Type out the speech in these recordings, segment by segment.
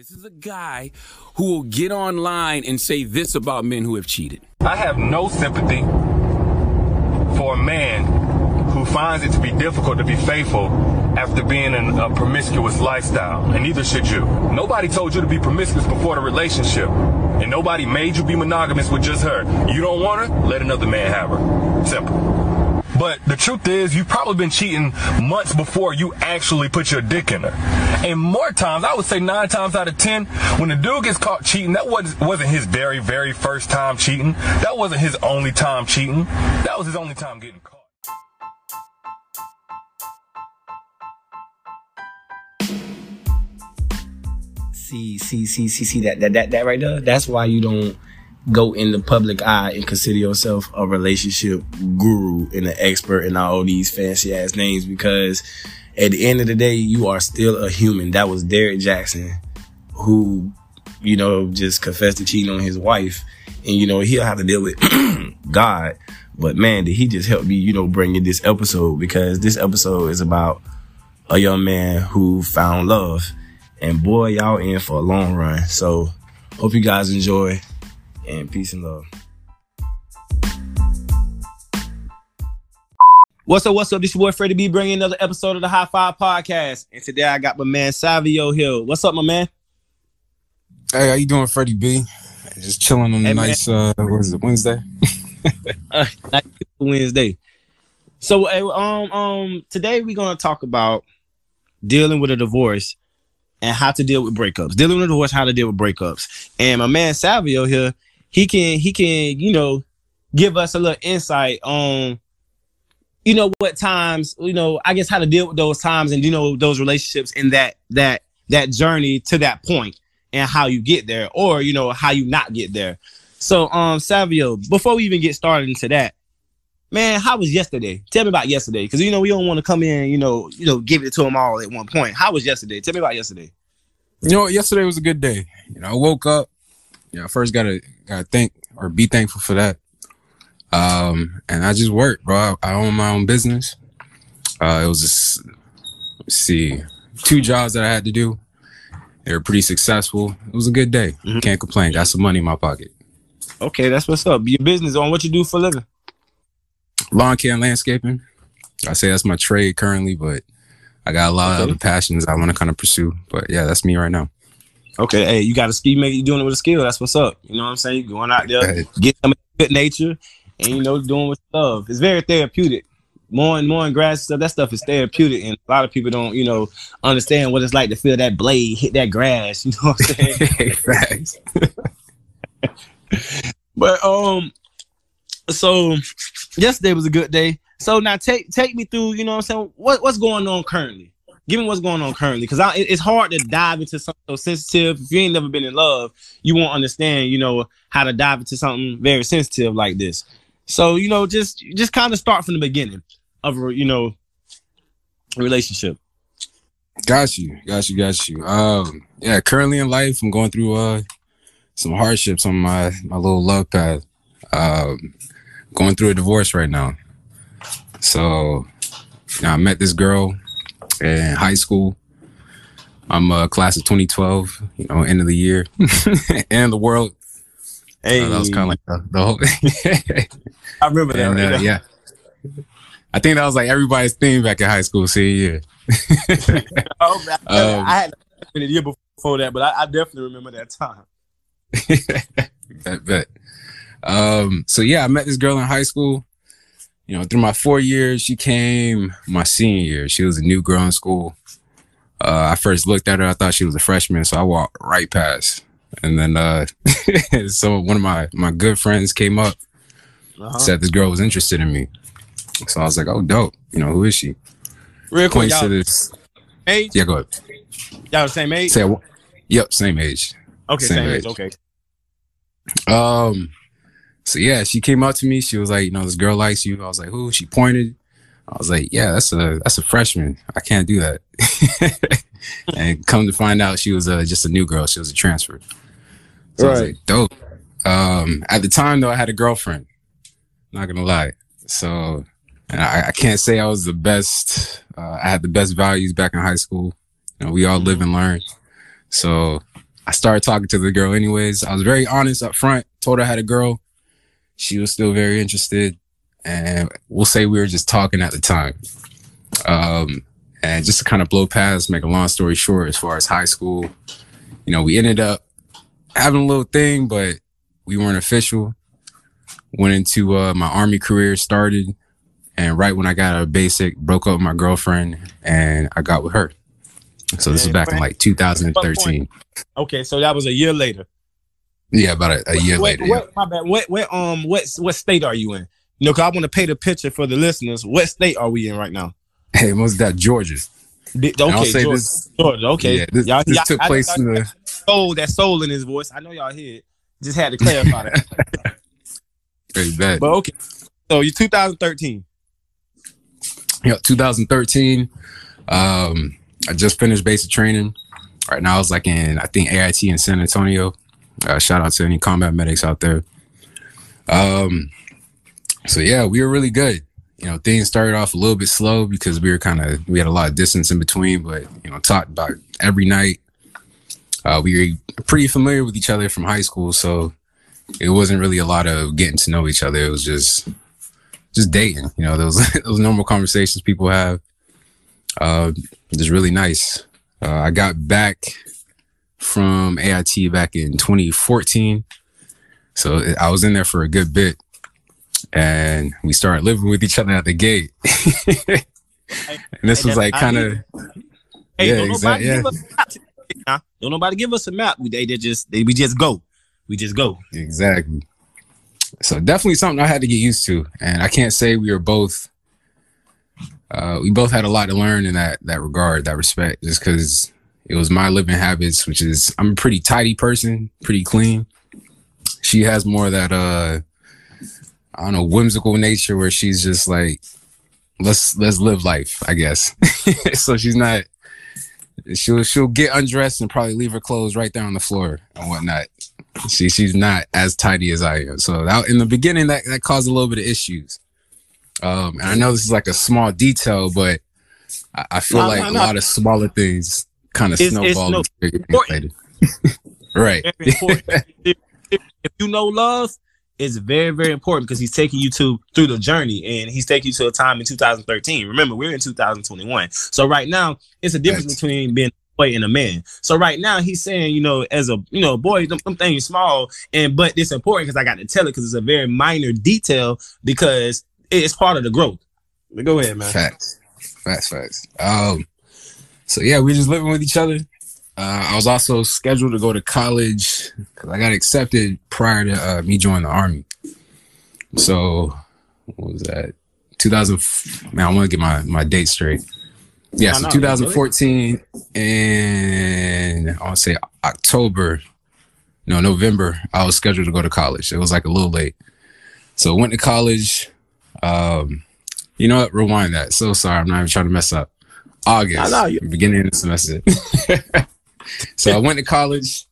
This is a guy who will get online and say this about men who have cheated. I have no sympathy for a man who finds it to be difficult to be faithful after being in a promiscuous lifestyle, and neither should you. Nobody told you to be promiscuous before the relationship, and nobody made you be monogamous with just her. You don't want her? Let another man have her. Simple. But the truth is, you've probably been cheating months before you actually put your dick in her. And more times, I would say nine times out of ten, when the dude gets caught cheating, that wasn't his very, very first time cheating. That wasn't his only time cheating. That was his only time getting caught. See, see, see, see, see that, that, that, that right there. That's why you don't go in the public eye and consider yourself a relationship guru and an expert in all these fancy ass names because at the end of the day, you are still a human. That was Derrick Jaxn who, you know, just confessed to cheating on his wife and, you know, he'll have to deal with God. But man, did he just help me, you know, bring in this episode because this episode is about a young man who found love and boy, y'all in for a long run. So hope you guys enjoy and peace and love. What's up? What's up? This your boy Freddie B bringing another episode of the High Five Podcast. And today I got my man Savio Hill. What's up, my man? Hey, how you doing, Freddie B? Just chilling on a hey, nice uh what is it, Wednesday? uh, Wednesday. So um um today we're gonna talk about dealing with a divorce and how to deal with breakups. Dealing with a divorce, how to deal with breakups. And my man Savio here, he can he can you know give us a little insight on you know what times you know i guess how to deal with those times and you know those relationships in that that that journey to that point and how you get there or you know how you not get there. So um savio before we even get started into that man how was yesterday? Tell me about yesterday because you know we don't want to come in you know you know give it to them all at one point. How was yesterday? Tell me about yesterday. You know yesterday was a good day. You know i woke up you know first gotta gotta thank or be thankful for that. Um, and I just work, bro. I, own my own business. Uh, it was just, see, two jobs that I had to do. They were pretty successful. It was a good day. Mm-hmm. Can't complain. Got some money in my pocket. Okay, that's what's up. Your business on what you do for a living? Lawn care and landscaping. I say that's my trade currently, but I got a lot okay. of other passions I want to kind of pursue. But yeah, that's me right now. Okay, hey, you got a skill, make you doing it with a skill. That's what's up. You know what I'm saying? You going out there, get some good nature, and you know, doing with love. It's very therapeutic. Mowing, mowing grass stuff, that stuff is therapeutic, and a lot of people don't, you know, understand what it's like to feel that blade hit that grass. You know what I'm saying? but um, so yesterday was a good day. So now take take me through. You know what I'm saying? What what's going on currently? Given what's going on currently, because it's hard to dive into something so sensitive. If you ain't never been in love, you won't understand, you know, how to dive into something very sensitive like this. So, you know, just just kind of start from the beginning of a, you know, relationship. Got you, got you, got you. Um, yeah, currently in life, I'm going through uh some hardships on my my little love path. Um, going through a divorce right now. So, you know, I met this girl in high school. I'm a class of 2012, you know, end of the year, and the world. Hey, uh, that was kind of like the, the whole. I remember that. And, uh, yeah. I think that was like everybody's theme back in high school. See, yeah. oh, man, um, I had a year before that, but I, I definitely remember that time. bet. Um, so yeah, I met this girl in high school you know, through my four years, she came my senior year. She was a new girl in school. Uh, I first looked at her, I thought she was a freshman, so I walked right past. And then uh, so one of my my good friends came up, uh-huh. said this girl was interested in me. So I was like, oh, dope. You know, who is she? Real quick, y'all, this, age? Yeah, go ahead. Y'all the same age? Say, yep, same age. Okay, same, same age. age. Okay. Um, so yeah, she came up to me. She was like, you know, this girl likes you. I was like, who? She pointed. I was like, yeah, that's a that's a freshman. I can't do that. and come to find out, she was uh, just a new girl. She was a transfer. So right. I was like, dope. Um, at the time though, I had a girlfriend. Not gonna lie. So I, I, can't say I was the best. Uh, I had the best values back in high school. You know, we all live and learn. So I started talking to the girl anyways. I was very honest up front, told her I had a girl. She was still very interested. And we'll say we were just talking at the time. Um, and just to kind of blow past, make a long story short, as far as high school, you know, we ended up having a little thing, but we weren't official. Went into uh, my army career, started, and right when I got out of basic, broke up with my girlfriend, and I got with her. So this was back in like 2013. Okay, so that was a year later. Yeah, about a, a year what, later. What, my bad. What, what, um, what, what state are you in? You know, cause I want to paint a picture for the listeners. What state are we in right now? Hey, most that Georgia. Di- And I'll Okay, say Georgia. this. Georgia. Okay, Yeah, this, Y'all- this y'all- took I- place I- in the soul, that soul in his voice. I know y'all hear it. Just had to clarify that. very bad. but okay, so you 2013. Yeah, 2013. Um, I just finished basic training. Right now, I was like in I think AIT in San Antonio. Uh, shout out to any combat medics out there. Um, so yeah, we were really good. You know, things started off a little bit slow because we were kind of we had a lot of distance in between, but you know, talked about every night. Uh, we were pretty familiar with each other from high school, so it wasn't really a lot of getting to know each other. It was just just dating. You know, those those normal conversations people have. Uh, just really nice. Uh, I got back from AIT back in 2014, so I was in there for a good bit, and we started living with each other at the gate. and this was like kind of Hey, Yeah, don't nobody yeah. give us a map. Huh? Don't nobody give us a map. We they, they just they, we just go. We just go. Exactly. So definitely something I had to get used to, and I can't say we were both. Uh, we both had a lot to learn in that that regard, that respect, just because it was my living habits, which is I'm a pretty tidy person, pretty clean. She has more of that uh, I don't know, whimsical nature where she's just like, let's let's live life, I guess. so she's not. She'll she'll get undressed and probably leave her clothes right there on the floor and whatnot she she's not as tidy as I am. So that, in the beginning, that that caused a little bit of issues. Um, and I know this is like a small detail, but I, I feel No, like no, a lot of smaller things kind of It's- it's snowball no- into bigger things important. later. right. If, if- if you know love, it's very very important because he's taking you to through the journey and he's taking you to a time in 2013. Remember, we're in 2021. So right now, it's a difference Right. between being a boy and a man. So right now, he's saying, you know, as a you know boy, them, them things small, and but it's important because I got to tell it because it's a very minor detail because it's part of the growth. But go ahead, man. Facts. Facts, facts. Um, so yeah, we're just living with each other. Uh, I was also scheduled to go to college because I got accepted prior to uh, me joining the army. So what was that? 2000. Man, I want to get my my date straight. Yeah, No, so no, 2014 and I want to say October, no November. I was scheduled to go to college. It was like a little late, so went to college. Um, you know what? Rewind that. So sorry. I'm not even trying to mess up. August, I know you- beginning of the semester. so I went to college.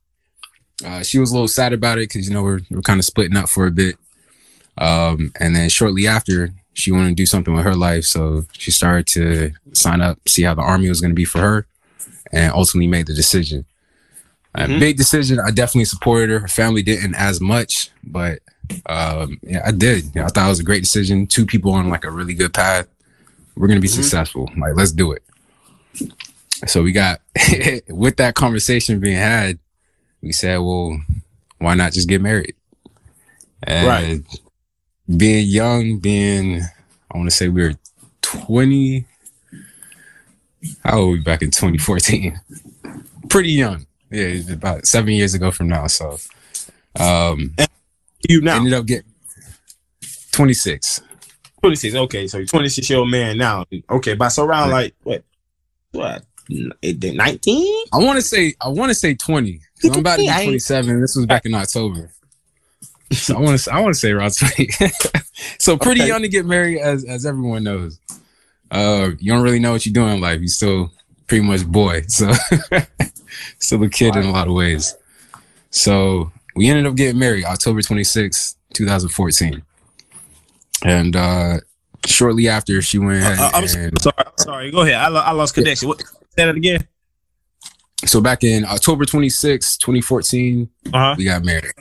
Uh, she was a little sad about it because you know we're we're kind of splitting up for a bit. Um, and then shortly after, she wanted to do something with her life, so she started to sign up, see how the army was going to be for her, and ultimately made the decision. A Mhm. big decision. I definitely supported her. Her family didn't as much, but um, yeah, I did. I thought it was a great decision. Two people on like a really good path. We're gonna be Mhm. successful. Like, let's do it. So we got with that conversation being had, we said, well, why not just get married? And Right. being young, being I want to say we were twenty. How old were we back in 2014? Pretty young. Yeah, about seven years ago from now. So um You now ended up getting 26. 26. Okay, so you're 26 year old man now. Okay, but so around like what? What? 19? I want to say I want to say twenty. I'm about to be 27. This was back in October. So I want to I want to say around 20. so pretty Okay. young to get married as as everyone knows. Uh you don't really know what you're doing in life. You're still pretty much boy. So still a kid in a lot of ways. So we ended up getting married October 26, 2014. And uh shortly after she went ahead Uh, I'm and sorry. Sorry. Go ahead. I, lo- I lost connection. What? Say that again. so back in October 26, 2014, Uh-huh. we got married.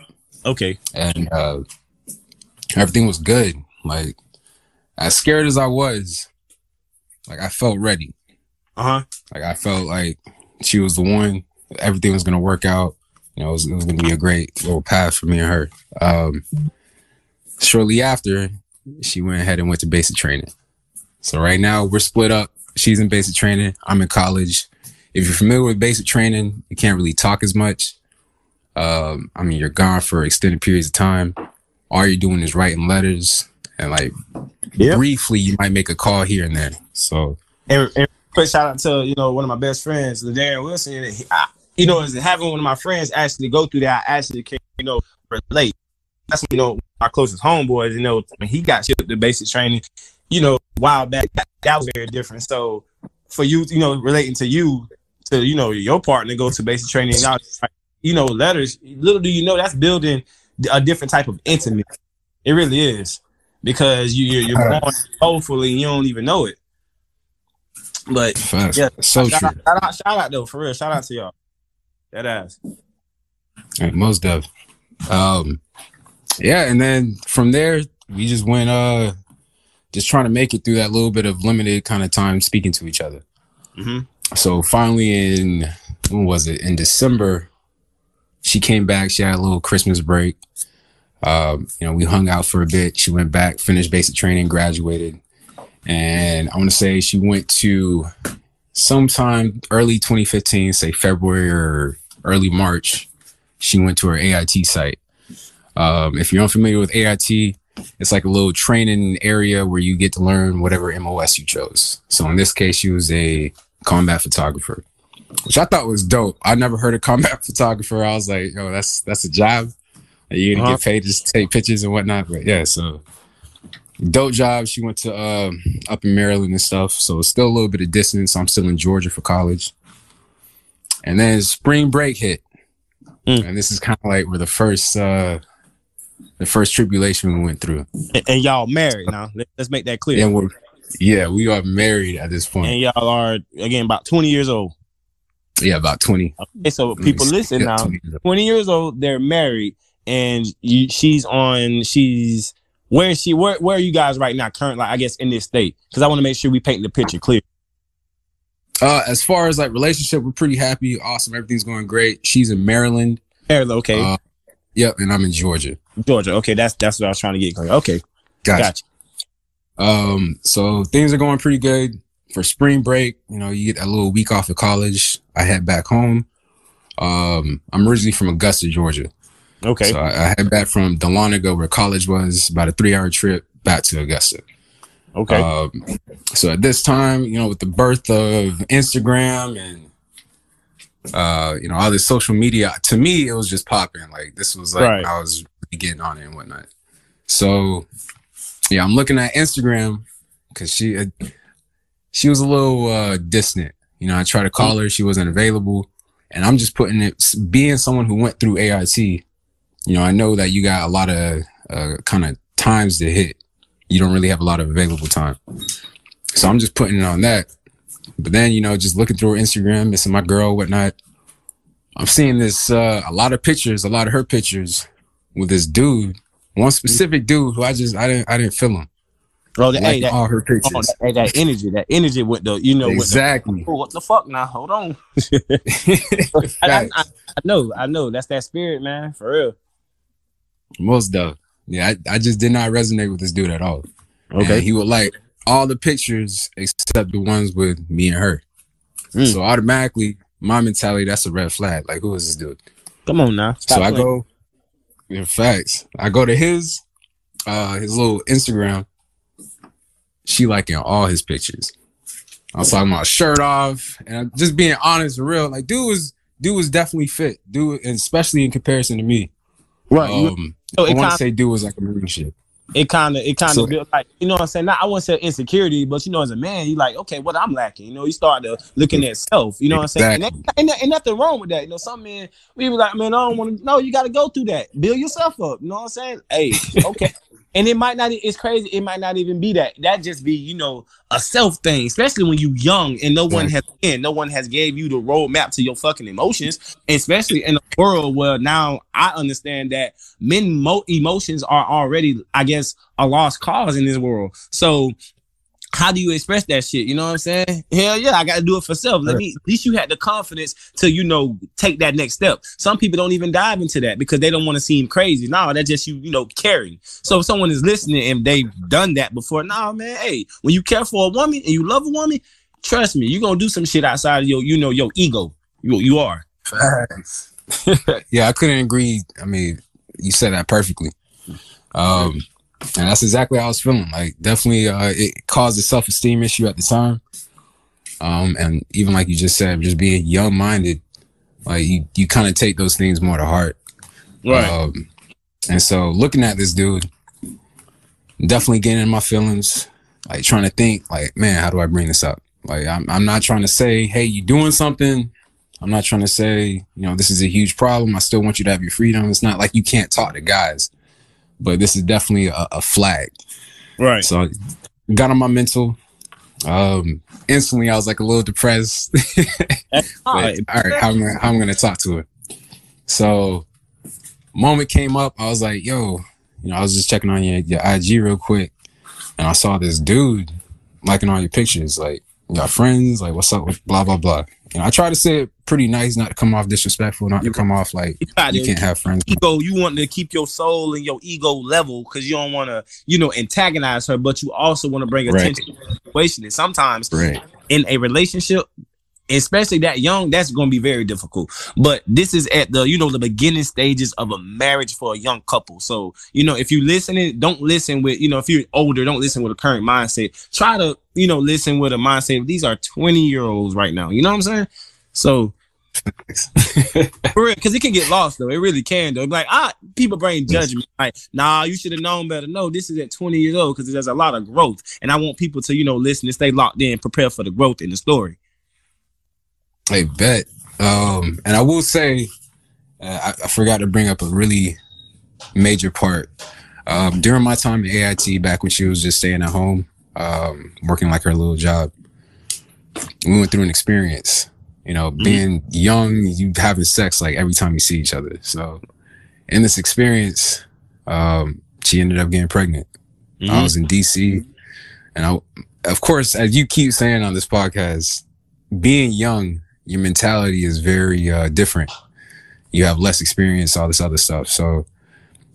Okay. and uh, everything was good. Like as scared as I was, like I felt ready. Uh-huh. Like I felt like she was the one. Everything was gonna work out. You know, it was, it was gonna be a great little path for me and her. Um, shortly after, she went ahead and went to basic training. So right now we're split up. She's in basic training. I'm in college. If you're familiar with basic training, you can't really talk as much. Um, I mean, you're gone for extended periods of time. All you're doing is writing letters, and like Yep. briefly, you might make a call here and there. So And, and quick shout out to you know one of my best friends, Darren Wilson. He, I, you know, as having one of my friends actually go through that, I actually can you know relate. That's you know my closest homeboys. You know, when he got shipped to basic training, you know, a while back, that, that was very different. So for you, you know, relating to you, to you know your partner go to basic training, y'all, you know, letters. Little do you know that's building a different type of intimacy. It really is because you you're, you're born hopefully you don't even know it. But facts. Yeah, so shout true. out, shout out, shout out though, for real. Shout out to y'all. That ass. Most of. Um, yeah, and then from there we just went uh just trying to make it through that little bit of limited kind of time speaking to each other. Mm-hmm. So finally in when was it? In December, she came back. She had a little Christmas break. Um, you know, we hung out for a bit. She went back, finished basic training, graduated. And I want to say she went to sometime early 2015, say February or early March. She went to her AIT site. Um, if you're unfamiliar with AIT, it's like a little training area where you get to learn whatever MOS you chose. So in this case, she was a combat photographer, which I thought was dope. I never heard of combat photographer. I was like, yo, that's that's a job. You're gonna Uh-huh. get paid to take pictures and whatnot. But yeah, so dope job. She went to um, up in Maryland and stuff. So it's still a little bit of distance. I'm still in Georgia for college. And then spring break hit. Mm. And this is kind of like where the first uh the first tribulation we went through. And, and y'all married now. Let, us make that clear. And we're yeah, we are married at this point. And y'all are again about 20 years old. Yeah, about 20. Okay, so people listen Yeah, now. 20 years old. 20 years old, they're married, and you, she's on. She's where is she? Where where are you guys right now? Currently, like I guess in this state, because I want to make sure we paint the picture clear. Uh, as far as like relationship, we're pretty happy. Awesome. Everything's going great. She's in Maryland. Maryland, okay. Uh, Yep, and I'm in Georgia. Georgia, okay. That's that's what I was trying to get clear. Okay, Gotcha. gotcha. Um, so things are going pretty good for spring break. You know, you get a little week off of college. I head back home. Um, I'm originally from Augusta, Georgia. Okay, So I, I head back from Dahlonega, where college was, about a three hour trip back to Augusta. okay. Um, so at this time, you know, with the birth of Instagram and uh, you know, all this social media, to me, it was just popping. Like this was like Right. I was getting on it and whatnot. So yeah, I'm looking at Instagram because she uh, she was a little uh distant. You know, I tried to call her, she wasn't available, and I'm just putting it. Being someone who went through AIT, you know, I know that you got a lot of uh, kind of times to hit. You don't really have a lot of available time, so I'm just putting it on that. But then, you know, just looking through her Instagram, missing my girl, whatnot. I'm seeing this uh, a lot of pictures, a lot of her pictures with this dude, one specific dude who I just I didn't I didn't feel him. Bro, that, hey, that, all her oh, that, that energy, that energy with the, you know, exactly. the, oh, what the fuck now? Hold on. I, I, I, know, I know. That's that spirit, man. For real. Most dope. Yeah, I, I just did not resonate with this dude at all. And he would like all the pictures except the ones with me and her. Mm. So automatically, my mentality, that's a red flag. Like, who is this dude? Come on now. Stop so I go, in facts, I go to his, uh, his little Instagram. She liking all his pictures. I was talking about shirt off, and I'm just being honest and real. Like, dude was, dude was definitely fit. Dude, especially in comparison to me. Right. Um, so I want to say dude was like a marine ship. It kind of it kind of So- built like you know what I'm saying. Not I wouldn't say insecurity, but you know, as a man, you like okay, what I'm lacking. You know, you start to looking at self. You know what I'm saying? And, Exactly. that, and, and nothing wrong with that. You know, some men we be like, man, I don't want to. No, you got to go through that. Build yourself up. You know what I'm saying? Hey, okay. And it might not. It's crazy. It might not even be that. That just be you know a self thing, especially when you young and no one has and no one has gave you the roadmap to your fucking emotions. Especially in a world where now I understand that men mo- emotions are already, I guess, a lost cause in this world. So how do you express that shit? You know what I'm saying? Hell yeah, I got to do it for self. Let me. At least you had the confidence to you know take that next step. Some people don't even dive into that because they don't want to seem crazy. No, that's just you you know caring. So if someone is listening and they've done that before, nah, man. Hey, when you care for a woman and you love a woman, trust me, you're gonna do some shit outside of your you know your ego. You you are. Yeah, I couldn't agree. I mean, you said that perfectly. Um, and that's exactly how I was feeling. Like, definitely, uh, it caused a self esteem issue at the time. Um, and even like you just said, just being young minded, like you, you kind of take those things more to heart. Right. Um, and so looking at this dude, definitely getting in my feelings, like trying to think, like, man, how do I bring this up? Like, I'm, I'm not trying to say, hey, you doing something. I'm not trying to say, you know, this is a huge problem. I still want you to have your freedom. It's not like you can't talk to guys, but this is definitely a, a flag. right. So got on my mental. Um, instantly I was like a little depressed. But, all right, how am I, how I'm gonna talk to her? So, moment came up. I was like, "Yo, you know, I was just checking on your your IG real quick, and I saw this dude liking all your pictures. Like, you got friends? Like, what's up with blah blah blah?" You know, I try to say it pretty nice, not to come off disrespectful, not to come off like You you can't have friends. ego you want to keep your soul and your ego level because you don't want to you know antagonize her but you also want to bring Right. attention to the situation. And sometimes Right. in a relationship especially that young that's going to be very difficult. But this is at the you know the beginning stages of a marriage for a young couple. So you know if you listening don't listen with you know if you're older don't listen with a current mindset. Try to you know listen with a mindset. These are 20 year olds right now. You know what i'm saying? So for real, because it can get lost though. It really can though. Like ah, people bring judgment. Like, nah, you should have known better. No, this is at 20 years old because there's a lot of growth, and I want people to you know listen and stay locked in, prepare for the growth in the story. Hey, bet. Um, and I will say, uh, I, I forgot to bring up a really major part. Um, during my time at AIT, back when she was just staying at home, um, working like her little job, we went through an experience. You know, being young, you having sex like every time you see each other. So, in this experience, um, she ended up getting pregnant. I was in DC, and I, of course, as you keep saying on this podcast, being young, your mentality is very uh, different. You have less experience, all this other stuff. So,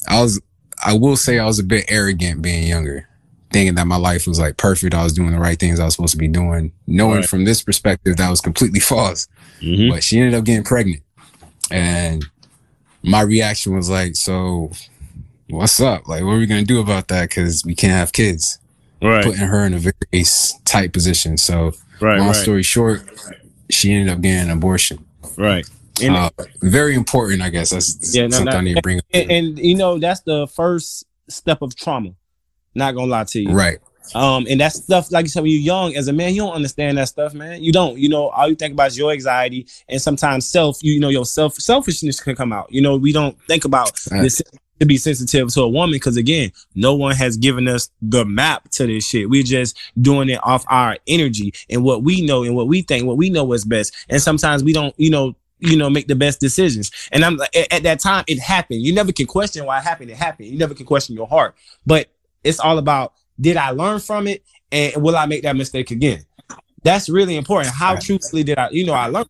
I was, I will say, I was a bit arrogant being younger, thinking that my life was like perfect. I was doing the right things I was supposed to be doing, knowing Right. from this perspective that was completely false. Mhm. But she ended up getting pregnant, and my reaction was like, "So, what's up? Like, what are we gonna do about that? Because we can't have kids." Right, putting her in a very tight position. So, right, long right, story short, she ended up getting an abortion. right. And, Uh, very important, I guess. That's Yeah, no, something no, I need to bring up. and, and you know that's the first step of trauma. Not gonna lie to you. right. Um, and that stuff, like you said, when you're young as a man, you don't understand that stuff, man. You don't. You know, all you think about is your anxiety, and sometimes self. You, know, your self selfishness can come out. You know, we don't think about Right. this to be sensitive to a woman because again, no one has given us the map to this shit. We're just doing it off our energy and what we know and what we think, what we know is best. And sometimes we don't, you know. You know, make the best decisions. And I'm like, at, at that time, it happened. You never can question why it happened. It happened. You never can question your heart. But it's all about did I learn from it and will I make that mistake again? That's really important. How truthfully did I, you know, I learned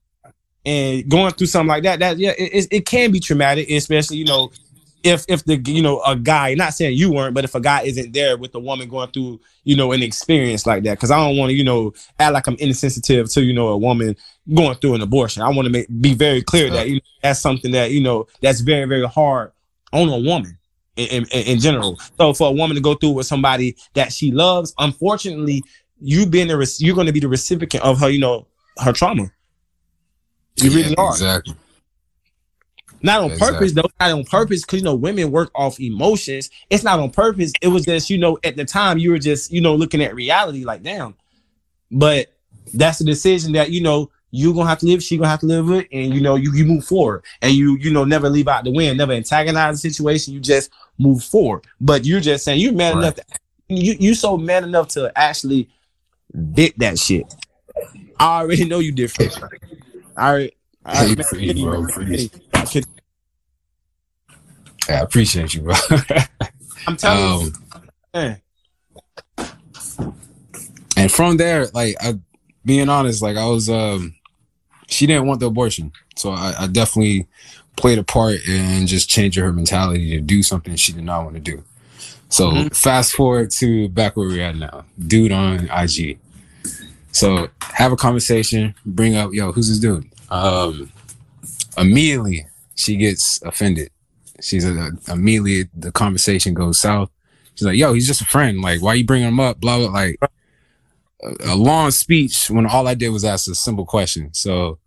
and going through something like that, that yeah, it, it- can be traumatic, especially, you know, if if the you know a guy, not saying you weren't, but if a guy isn't there with a woman going through, you know, an experience like that. Cause I don't want to, you know, act like I'm insensitive to, you know, a woman going through an abortion. I want to make be very clear that you know, that's something that, you know, that's very, very hard on a woman in, in, in general. So for a woman to go through with somebody that she loves, unfortunately, you being the you're going to be the recipient of her, you know, her trauma. You really Yeah, are. Exactly. Not on Exactly. purpose, though. Not on purpose, because you know women work off emotions. It's not on purpose. It was just you know at the time you were just you know looking at reality like damn. But that's a decision that you know you're gonna have to live, she gonna have to live with, and you know, you, you move forward and you, you know, never leave out the win, never antagonize the situation, you just move forward. But you're just saying you're man Right. enough to you you so man enough to actually bit that shit. I already know you different. I already I Hey, free, bro, free. Hey, I appreciate you, bro. I'm telling um, you, man. and from there, like I, being honest, like I was, um, she didn't want the abortion, so I, I definitely played a part in just changing her mentality to do something she did not want to do. So Mhm. fast forward to back where we're at now, dude on IG. So have a conversation, bring up, yo, who's this dude? Um, immediately she gets offended. She's a, immediately the conversation goes south. She's like, yo, he's just a friend. Like, why you bringing him up? Blah blah. Like a, a long speech when all I did was ask a simple question. So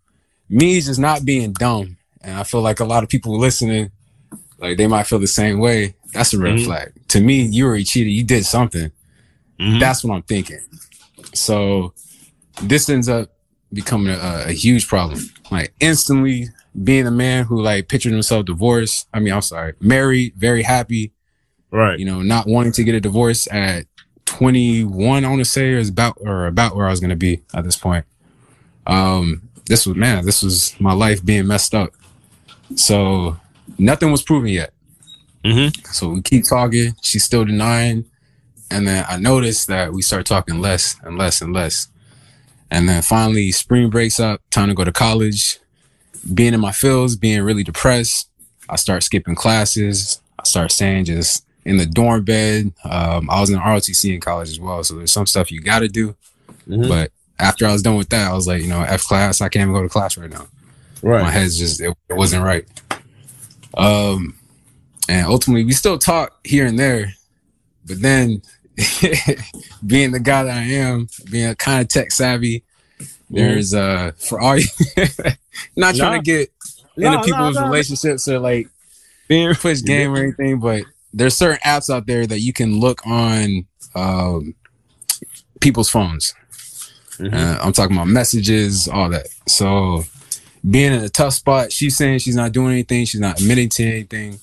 me just not being dumb, and I feel like a lot of people listening, like they might feel the same way. That's a red Mhm. flag. To me, you were a cheater. You did something. Mhm. That's what I'm thinking. So this ends up becoming a, a huge problem. Like instantly being a man who like pictured himself divorced. I mean, I'm sorry, married, very happy, right. you know, not wanting to get a divorce at 21, I want to say, is about or about where I was gonna be at this point. Um, this was man, this was my life being messed up. So nothing was proven yet. Mhm. So we keep talking. She's still denying. And then I noticed that we start talking less and less and less. And then finally, spring breaks up, time to go to college. Being in my fields, being really depressed. I start skipping classes. I start saying just in the dorm bed. Um, I was in ROTC in college as well. So there's some stuff you got to do. Mhm. But after I was done with that, I was like, you know, F class, I can't even go to class right now my head's just it, it wasn't right. Um, and ultimately we still talk here and there, but then being the guy that I am, being a kind of tech savvy, there's uh for all you not trying Nah. to get into no, people's no. relationships or like Being push game or anything, but there's certain apps out there that you can look on um people's phones. Mhm. Uh, I'm talking about messages, all that. So being in a tough spot, she's saying she's not doing anything, she's not admitting to anything,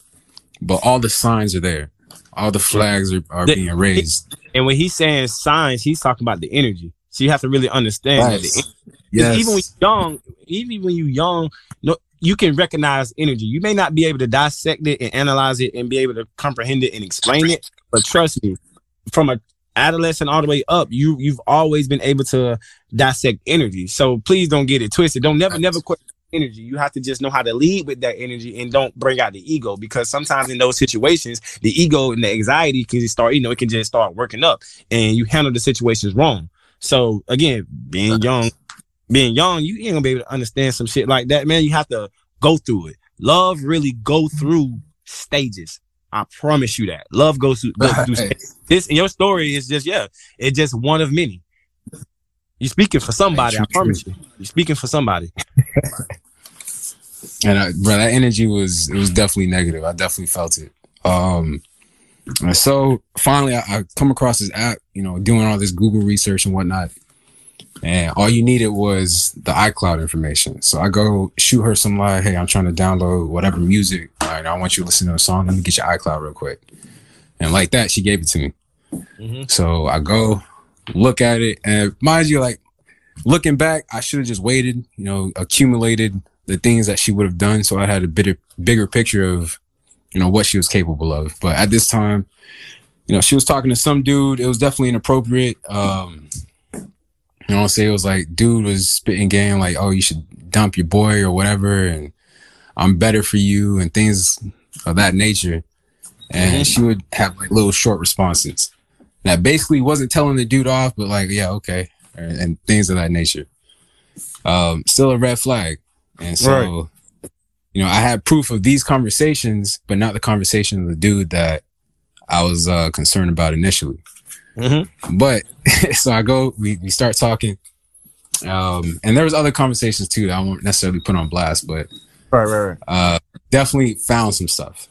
but all the signs are there. All the flags are, are The- being raised. And when he's saying signs, he's talking about the energy. So you have to really understand that the. Yes. Even when you're young, even when you're young, no, you can recognize energy. You may not be able to dissect it and analyze it and be able to comprehend it and explain it, but trust me, from a adolescent all the way up, you you've always been able to dissect energy. So please don't get it twisted. Don't never never question energy. You have to just know how to lead with that energy and don't bring out the ego because sometimes in those situations, the ego and the anxiety can just start, you know, it can just start working up and you handle the situations wrong. So again, being young, being young, you ain't gonna be able to understand some shit like that, man. You have to go through it. Love really go through stages. I promise you that. Love goes through, goes through stages. This your story is just yeah, it's just one of many. You're speaking for somebody, I promise you. You're speaking for somebody. and I, bro, that energy was it was definitely negative. I definitely felt it. Um, so finally, I, I come across this app, you know, doing all this Google research and whatnot, and all you needed was the iCloud information. So I go shoot her some like, hey, I'm trying to download whatever music. Right, I want you to listen to a song. Let me get your iCloud real quick. And like that, she gave it to me. Mhm. So I go look at it, and mind you, like looking back, I should have just waited, you know, accumulated the things that she would have done, so I had a bigger bigger picture of, you know, what she was capable of. But at this time, you know, she was talking to some dude. It was definitely inappropriate. Um, you know, I'll say it was like dude was spitting game, like, oh, you should dump your boy or whatever, and I'm better for you, and things of that nature. And she would have like little short responses that basically wasn't telling the dude off, but like, yeah, okay, and, and things of that nature. Um, still a red flag. And so, you know, I had proof of these conversations, but not the conversation of the dude that I was uh, concerned about initially. Mm-hmm. But so I go, we, we start talking. Um, and there was other conversations too that I won't necessarily put on blast, but Right, right, right. uh, definitely found some stuff.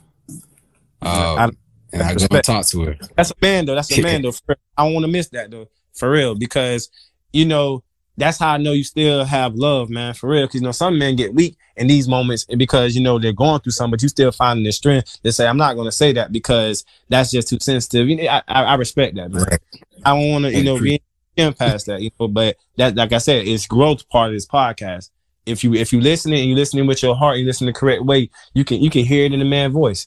I- Um, and I go respect. talk to her. That's a man though. That's a man though. I don't want to miss that though, for real, because you know that's how I know you still have love, man, for real. Because you know some men get weak in these moments, and because you know they're going through something, but you still finding the strength to say, "I'm not going to say that because that's just too sensitive." You know, I, I, respect that, man. Right. I don't want to, you know, be in past that, you know. But that, like I said, it's growth part of this podcast. If you if you listening and you listening with your heart, you listen the correct way, you can you can hear it in the man's voice.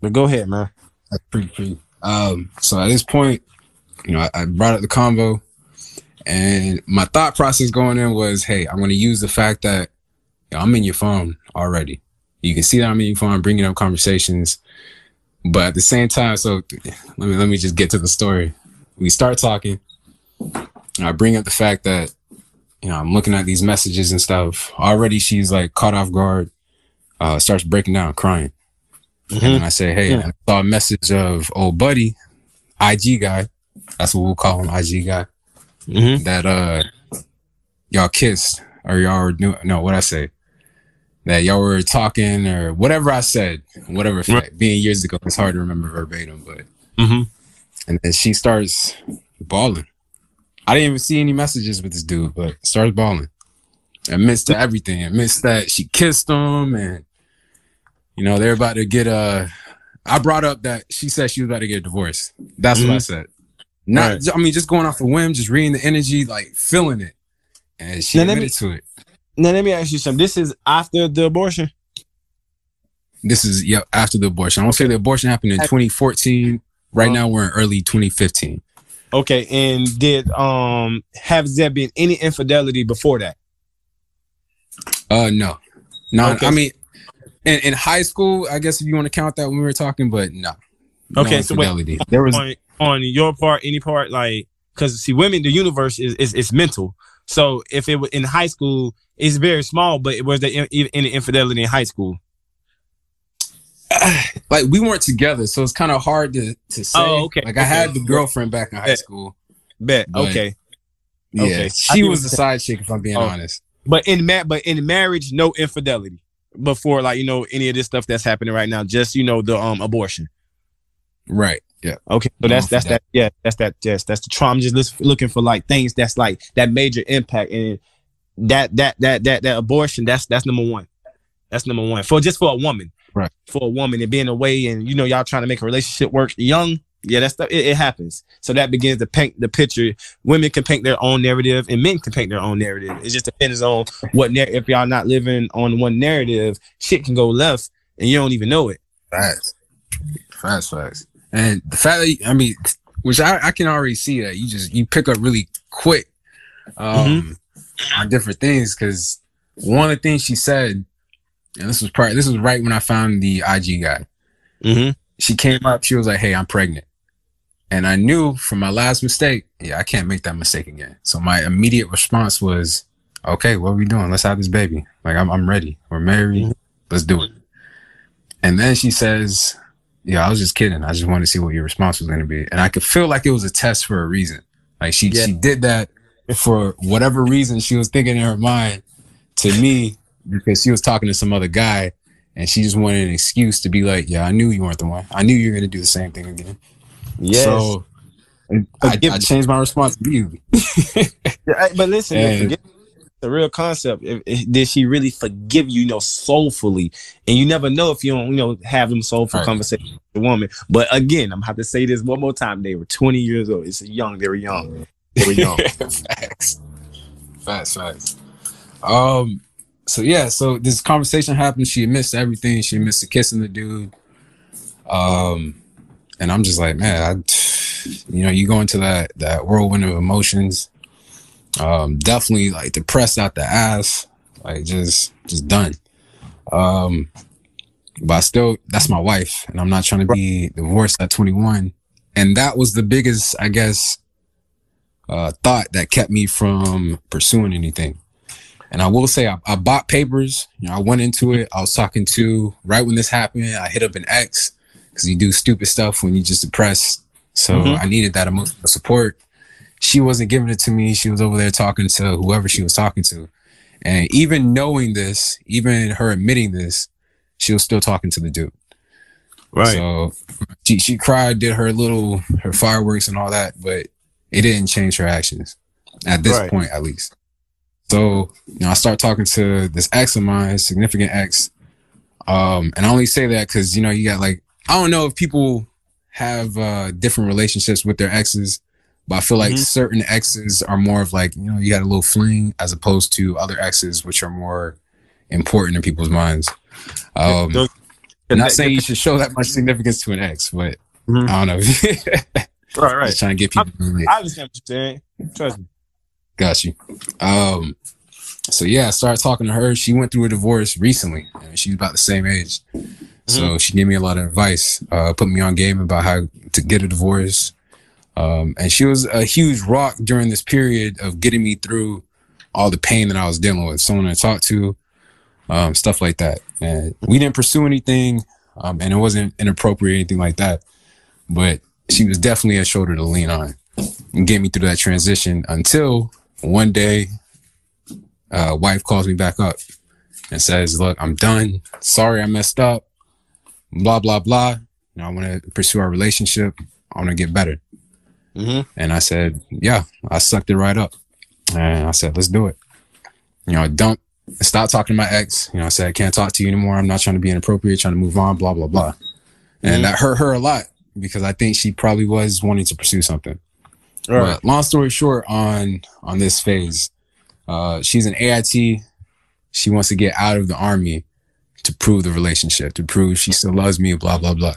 But go ahead, man. That's pretty pretty. Um, so at this point, you know, I, I brought up the convo, and my thought process going in was, hey, I'm going to use the fact that you know, I'm in your phone already. You can see that I'm in your phone, bringing up conversations, but at the same time, so let me let me just get to the story. We start talking. I bring up the fact that you know I'm looking at these messages and stuff. Already, she's like caught off guard, uh, starts breaking down, crying. And then I say, hey, Yeah. I saw a message of old buddy, IG guy. That's what we'll call him, IG guy. Mm-hmm. That uh, y'all kissed or y'all were doing. No, what I say? That y'all were talking or whatever I said, whatever. Fact. Being years ago, it's hard to remember verbatim, but Mm-hmm. and then she starts bawling. I didn't even see any messages with this dude, but starts bawling. Amidst to everything, amidst that she kissed him, and you know they're about to get a. I brought up that she said she was about to get a divorce. That's what I Mhm. said. Not, Right. I mean, just going off a whim, just reading the energy, like feeling it, and she Now, let admitted me- to it. Now let me ask you something. This is after the abortion. This is yeah after the abortion. I want to say the abortion happened in 2014. Right Uh-huh. now we're in early 2015. Okay, and did um have there been any infidelity before that? Uh, no, no. Okay. I mean, in, in high school, I guess if you want to count that when we were talking, but no. Okay, no so wait. infidelity. there was on on your part, any part, like because see, women, the universe is is, is mental. So if it was in high school, it's very small, but it was there in- in- any infidelity in high school? like we weren't together, so it's kind of hard to to say. Oh, okay, Like I had the girlfriend back in high Yeah. school. Bet. Okay, Yeah, Okay. She was the side chick, if I'm being Oh. honest. but in ma- but in marriage, no infidelity before like you know any of this stuff that's happening right now. Just you know the um abortion. Right. Yeah. Okay, so that's that's that. infidelity. Yeah, that's that. Yes, that's the trauma. Just looking for like things that's like that major impact and that that that that that abortion. That's that's number one. That's number one for just for a woman. Right. For a woman and being away and you know y'all trying to make a relationship work young. Yeah, that's the, it, it happens. So that begins to paint the picture. Women can paint their own narrative, and men can paint their own narrative. It just depends on what nar- if y'all not living on one narrative, shit can go left, and you don't even know it. Facts. Facts. Facts. And the fact that you- I mean, which I, I can already see that you just you pick up really quick um on different things because one of the things she said, and this was part this was right when I found the IG guy. Mm-hmm. She came up, she was like, Hey, I'm pregnant. And I knew from my last mistake, yeah, I can't make that mistake again. So my immediate response was, Okay, what are we doing? Let's have this baby. Like I'm I'm ready. We're married. Mhm. Let's do it. And then she says, Yeah, I was just kidding. I just wanted to see what your response was gonna be. And I could feel like it was a test for a reason. Like she Yeah. she did that for whatever reason she was thinking in her mind to me because she was talking to some other guy and she just wanted an excuse to be like, Yeah, I knew you weren't the one. I knew you were gonna do the same thing again. Yes. So I, I changed my response to you. But listen, And- forget the real concept. If, if- did she really forgive you, you know, soulfully? And you never know if you don't, you know, have them soulful Right. conversations with the woman. But again, I'm gonna have to say this one more time. They were 20 years old. It's young. They were young. They were young. facts. Facts, facts. Um, so yeah, so this conversation happened. She missed everything. She missed to kissing the dude. Um, and I'm just like, man, I, you know, you go into that that whirlwind of emotions. Um, definitely like depressed out the ass, like just just done. Um, but I still, that's my wife, and I'm not trying to be divorced at 21. And that was the biggest, I guess, uh, thought that kept me from pursuing anything. And I will say, I, I bought papers. You know, I went into it. I was talking to right when this happened. I hit up an ex because you do stupid stuff when you're just depressed. So Mhm. I needed that emotional support. She wasn't giving it to me. She was over there talking to whoever she was talking to. And even knowing this, even her admitting this, she was still talking to the dude. Right. So she she cried, did her little her fireworks and all that, but it didn't change her actions. at this Right. point, at least. So, you know, I start talking to this ex of mine, significant ex. Um, and I only say that because, you know, you got like, I don't know if people have uh, different relationships with their exes, but I feel like Mhm. certain exes are more of like, you know, you got a little fling as opposed to other exes, which are more important in people's minds. Um, Those- I'm not saying you should show that much significance to an ex, but Mhm. I don't know. right, right. Just trying to get people. to. I understand what you're saying. Trust me. Got you. Um, so yeah, I started talking to her. She went through a divorce recently, and she was about the same age. So she gave me a lot of advice, uh, put me on game about how to get a divorce. Um, and she was a huge rock during this period of getting me through all the pain that I was dealing with. Someone to talk to, um, stuff like that. And we didn't pursue anything, um, and it wasn't inappropriate anything like that. But she was definitely a shoulder to lean on and get me through that transition until one day, uh, wife calls me back up and says, "Look, I'm done. Sorry, I messed up. Blah blah blah. You know, I want to pursue our relationship. I want to get better." Mm-hmm. And I said, "Yeah." I sucked it right up, and I said, "Let's do it." You know, don't stop talking to my ex. You know, I said, "I can't talk to you anymore. I'm not trying to be inappropriate. Trying to move on. Blah blah blah." And that hurt her a lot because I think she probably was wanting to pursue something. All right. But long story short, on on this phase, uh, she's an AIT. She wants to get out of the army to prove the relationship, to prove she still loves me. Blah blah blah.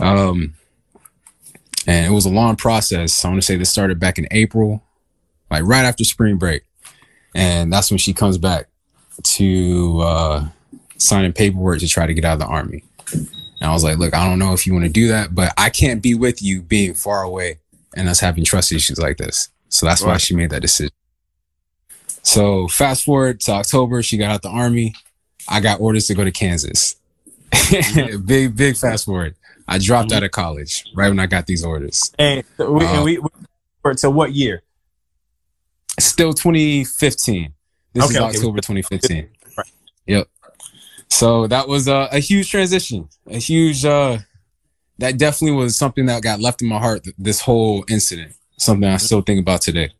Um, and it was a long process. I want to say this started back in April, like right after spring break, and that's when she comes back to uh, signing paperwork to try to get out of the army. And I was like, look, I don't know if you want to do that, but I can't be with you being far away and us having trust issues like this. So that's why she made that decision. So fast forward to October, she got out the army. I got orders to go to Kansas. big, big fast forward. I dropped out of college right when I got these orders. And, so we, Uh, and we, we for- to what year? Still 2015. This is Okay, okay. October 2015. Right. Yep. So that was a, a huge transition, a huge, uh, that definitely was something that got left in my heart. th- This whole incident, something I still think about today.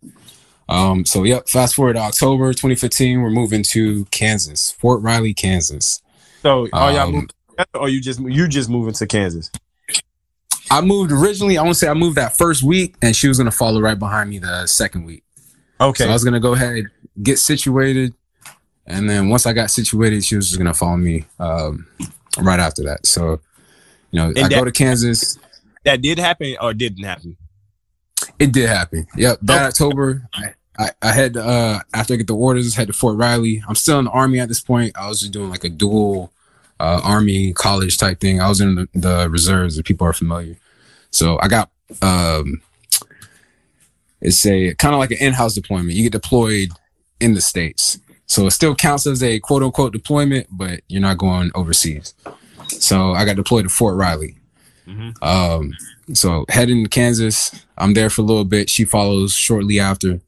Um, so yep. Fast forward to October 2015, we're moving to Kansas, Fort Riley, Kansas. So are y'all Um, moving, together or you just you just moving to Kansas? I moved originally. I want to say I moved that first week, and she was gonna follow right behind me the second week. Okay. So I was gonna go ahead, get situated, and then once I got situated, she was just gonna follow me um, right after that. So, you know, I that- go to Kansas. that did happen or didn't happen? It did happen. Yep, that. October, I, I, I had uh, after I get the orders, head to Fort Riley. I'm still in the army at this point. I was just doing like a dual uh, army college type thing. I was in the, the reserves, if people are familiar. So I got um, it's a kind of like an in-house deployment. You get deployed in the states, so it still counts as a quote unquote deployment, but you're not going overseas. So I got deployed to Fort Riley. Mhm. Um, so heading to Kansas, I'm there for a little bit. She follows shortly after,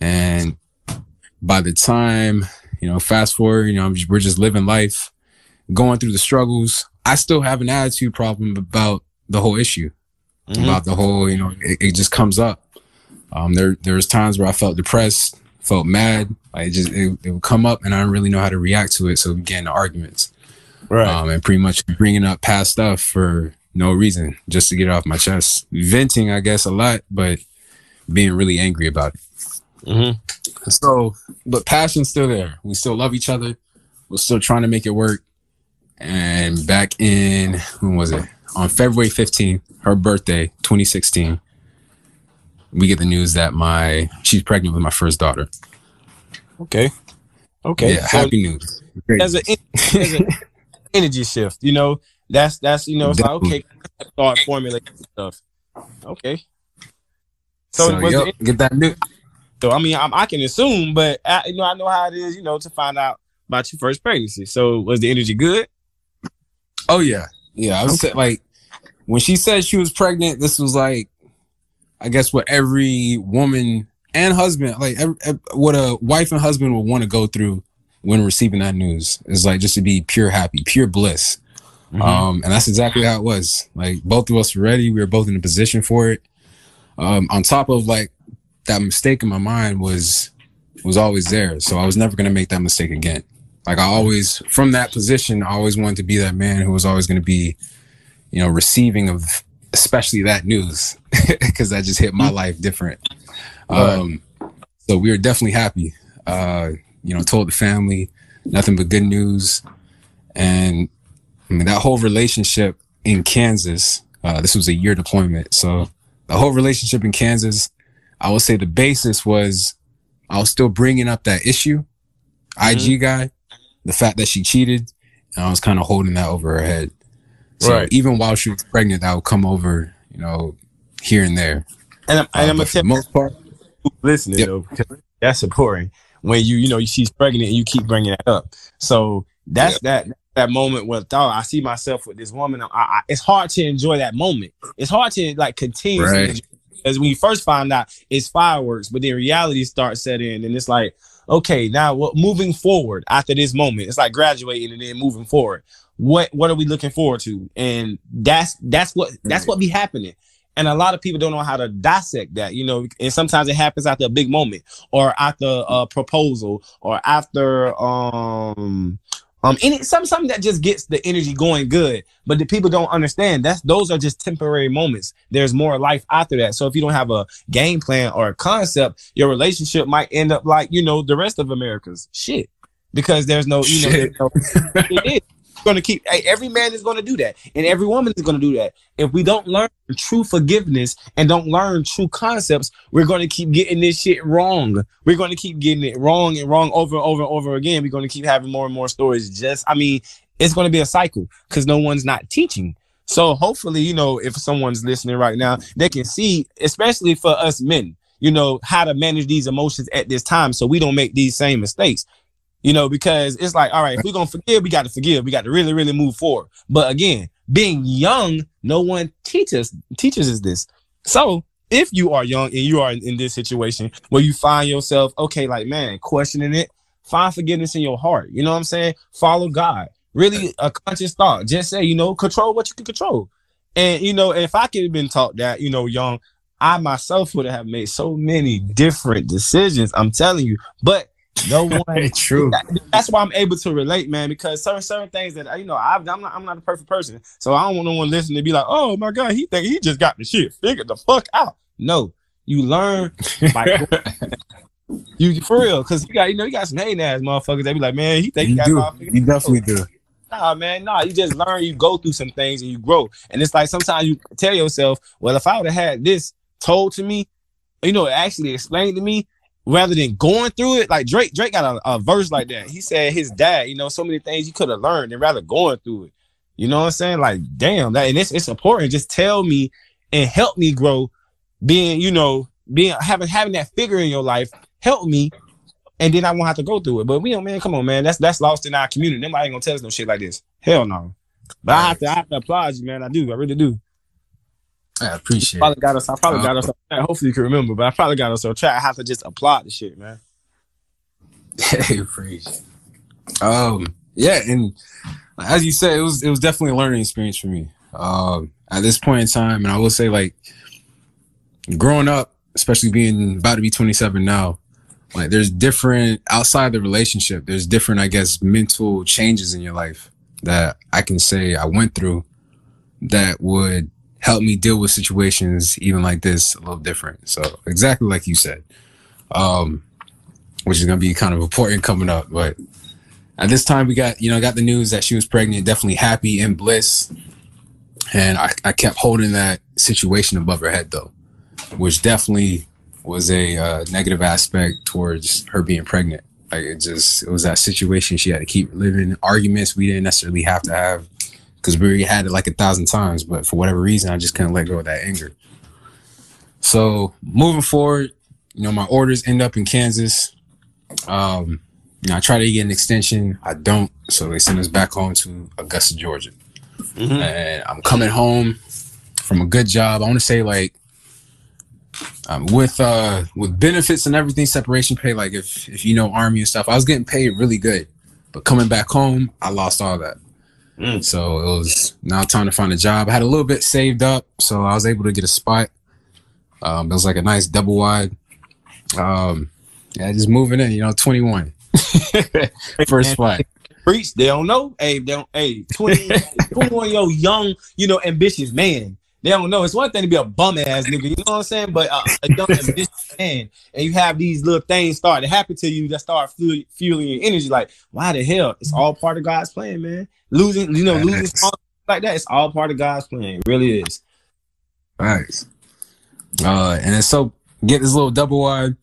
and by the time you know, fast forward, you know, I'm we're just living life, going through the struggles. I still have an attitude problem about the whole issue, Mhm. about the whole, you know, it, it just comes up. Um, there there's times where I felt depressed, felt mad. Like it just it, it would come up, and I didn't really know how to react to it. So we get into arguments Right. um, and pretty much bringing up past stuff for no reason, just to get it off my chest. Venting, I guess, a lot, but being really angry about it. Mhm. So, but passion's still there. We still love each other. We're still trying to make it work. And back in when was it? On February 15th, her birthday, 2016, we get the news that my she's pregnant with my first daughter. Okay. Okay. Yeah, So happy news. Great there's an energy shift. You know, that's that's you know, it's like okay, start formulating stuff. Okay. So, So, was yep, the, get that new. so I mean, I'm, I can assume, but I, you know, I know how it is. You know, to find out about your first pregnancy. So was the energy good? Oh yeah, yeah. I was say, like when she said she was pregnant. This was like, I guess what every woman and husband, like ev ev- what a wife and husband would want to go through when receiving that news is like just to be pure happy, pure bliss. Mhm. Um, and that's exactly how it was. Like both of us were ready. We were both in a position for it. Um, on top of like that mistake in my mind was was always there. So I was never gonna make that mistake again. Like I always from that position, I always wanted to be that man who was always gonna be, you know, receiving of especially that news. Cause that just hit my life different. Um so we were definitely happy. Uh, you know, told the family nothing but good news. And I mean that whole relationship in Kansas, uh, this was a year deployment. So the whole relationship in Kansas, I would say the basis was I was still bringing up that issue, IG guy, the fact that she cheated, and I was kind of holding that over her head. So Right. even while she was pregnant, that would come over, you know, here and there. And I'm, Uh, and I'm for the most part, listening Yep. though, that's important when you you know she's pregnant and you keep bringing that up. So that's that that moment where oh, I see myself with this woman. I, I, it's hard to enjoy that moment. It's hard to like continue Right. because when you first find out it's fireworks, but then reality starts set in, and it's like okay, now what? Moving forward after this moment, it's like graduating and then moving forward. What what are we looking forward to? And that's that's what that's what be happening. And a lot of people don't know how to dissect that, you know. And sometimes it happens after a big moment, or after a proposal, or after um um any some something that just gets the energy going good. But the people don't understand that's those are just temporary moments. There's more life after that. So if you don't have a game plan or a concept, your relationship might end up like you know the rest of America's shit because there's no you know, there's no it is going to keep every man is going to do that and every woman is going to do that. If we don't learn true forgiveness and don't learn true concepts we're going to keep getting this shit wrong. We're going to keep getting it wrong and wrong over and over and over again. We're going to keep having more and more stories. Just i mean it's going to be a cycle because no one's not teaching. So hopefully you know if someone's listening right now they can see especially for us men you know how to manage these emotions at this time so we don't make these same mistakes you know, because it's like, all right, if we're gonna forgive, we got to forgive. We got to really, really move forward. But again, being young, no one teaches teaches us this. So if you are young and you are in, in this situation where you find yourself, okay, like man, questioning it, find forgiveness in your heart. You know what I'm saying? Follow God. Really a conscious thought. Just say, you know, control what you can control. And you know, if I could have been taught that, you know, young, I myself would have made so many different decisions. I'm telling you, but no one true. that- that's why I'm able to relate, man. Because certain certain things that you know, I've, I'm not I'm not a perfect person, so I don't want no one listening to be like, "Oh my god, he think he just got the shit figured the fuck out." No, you learn by you for real, because you got you know you got some hating ass motherfuckers They be like, "Man, he think he You got do. You out." definitely do. Nah, man, nah. You just learn, you go through some things, and you grow. And it's like sometimes you tell yourself, "Well, if I would have had this told to me, you know, actually explained to me." Rather than going through it, like Drake, Drake got a, a verse like that. He said his dad, you know, so many things you could have learned and rather going through it. You know what I'm saying? Like, damn, that and it's it's important. Just tell me and help me grow. Being, you know, being having having that figure in your life help me, and then I won't have to go through it. But we don't, man, come on, man. That's that's lost in our community. Nobody ain't gonna tell us no shit like this. Hell no. But I have to I have to applaud you, man. I do. I really do. I appreciate it. Probably got us. I probably got us. Hopefully you can remember, but I probably got us on track. I have to just applaud the shit, man. Hey, praise. Um, yeah, and as you said, it was it was definitely a learning experience for me. Um, at this point in time, and I will say, like, growing up, especially being about to be 27 now, like, there's different outside the relationship. There's different, I guess, mental changes in your life that I can say I went through that would help me deal with situations even like this a little different. So exactly like you said. Um, which is going to be kind of important coming up. But at this time, we got you know got the news that she was pregnant. Definitely happy and bliss, and I, I kept holding that situation above her head though, which definitely was a uh, negative aspect towards her being pregnant. Like it just it was that situation she had to keep living arguments we didn't necessarily have to have because we already had it like a thousand times, but for whatever reason, I just couldn't let go of that anger. So moving forward, you know, my orders end up in Kansas. Um, you know, I try to get an extension. I don't. So they send us back home to Augusta, Georgia. And I'm coming home from a good job. I want to say like um, with uh with benefits and everything, separation pay. Like if if you know army and stuff, I was getting paid really good. But coming back home, I lost all that. Mm. So it was now time to find a job. I had a little bit saved up, so I was able to get a spot. Um, it was like a nice double wide. Um, yeah, just moving in. You know, 21. First flight. Preach, they don't know. Hey, they don't. Hey, 20, 21 year old young, you know, ambitious man. They don't know. It's one thing to be a bum ass nigga, you know what I'm saying? But uh, a young ambitious man, and you have these little things start to happen to you that start fuel, fueling your energy. Like, why the hell? It's all part of God's plan, man. Losing, you know, losing like that. It's all part of God's plan. It really is. Nice. Uh, and so get this little double wide.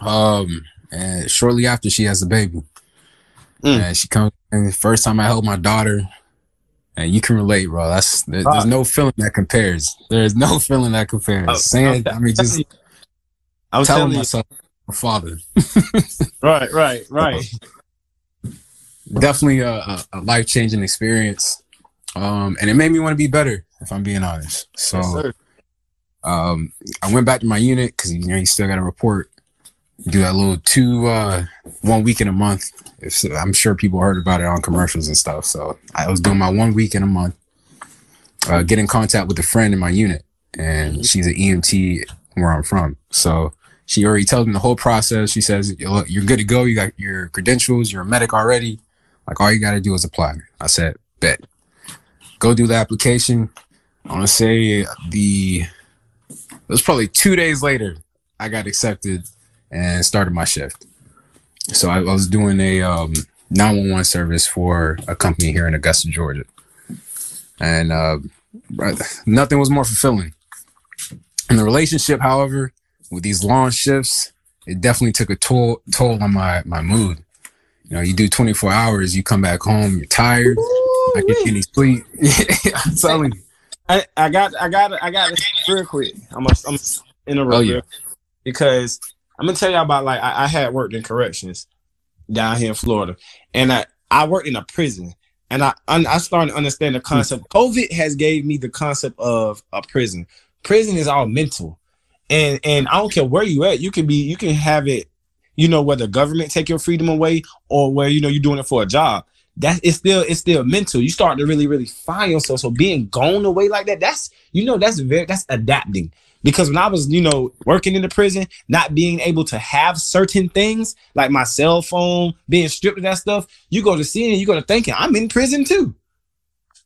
Um, and shortly after she has the baby, Mm. and she comes. And the first time I held my daughter, and you can relate, bro. That's there- there's no feeling that compares. There's no feeling that compares. Oh, Saying, I mean, just I was telling telling myself, a father. right, right, right. Definitely a, a, a life changing experience. Um, and it made me want to be better, if I'm being honest. So. Yes, um, I went back to my unit because you know you still got to report. Do that little two, uh, one week in a month. I'm sure people heard about it on commercials and stuff. So I was doing my one week in a month. Uh, get in contact with a friend in my unit, and she's an EMT where I'm from. So she already tells me the whole process. She says, "Look, you're good to go. You got your credentials. You're a medic already. Like all you got to do is apply." I said, "Bet." Go do the application. I want to say the it was probably two days later I got accepted and started my shift. So I, I was doing a um, 911 service for a company here in Augusta, Georgia. And uh, nothing was more fulfilling. And the relationship, however, with these long shifts, it definitely took a toll toll on my my mood. You know, you do 24 hours, you come back home, you're tired, not get any sleep. I'm telling you. I, I got I got I got this real quick. I'm a, I'm interrupt Oh, yeah. because I'm gonna tell y'all about like I, I had worked in corrections down here in Florida, and I I worked in a prison, and I I started to understand the hmm. concept. COVID has gave me the concept of a prison. Prison is all mental, and and I don't care where you at. You can be you can have it. You know, whether government take your freedom away, or where you know you're doing it for a job that it's still it's still mental. You start to really really find yourself. So being gone away like that, that's you know that's very that's adapting. Because when I was you know working in the prison, not being able to have certain things like my cell phone being stripped of that stuff, you go to seeing it, you go to thinking I'm in prison too.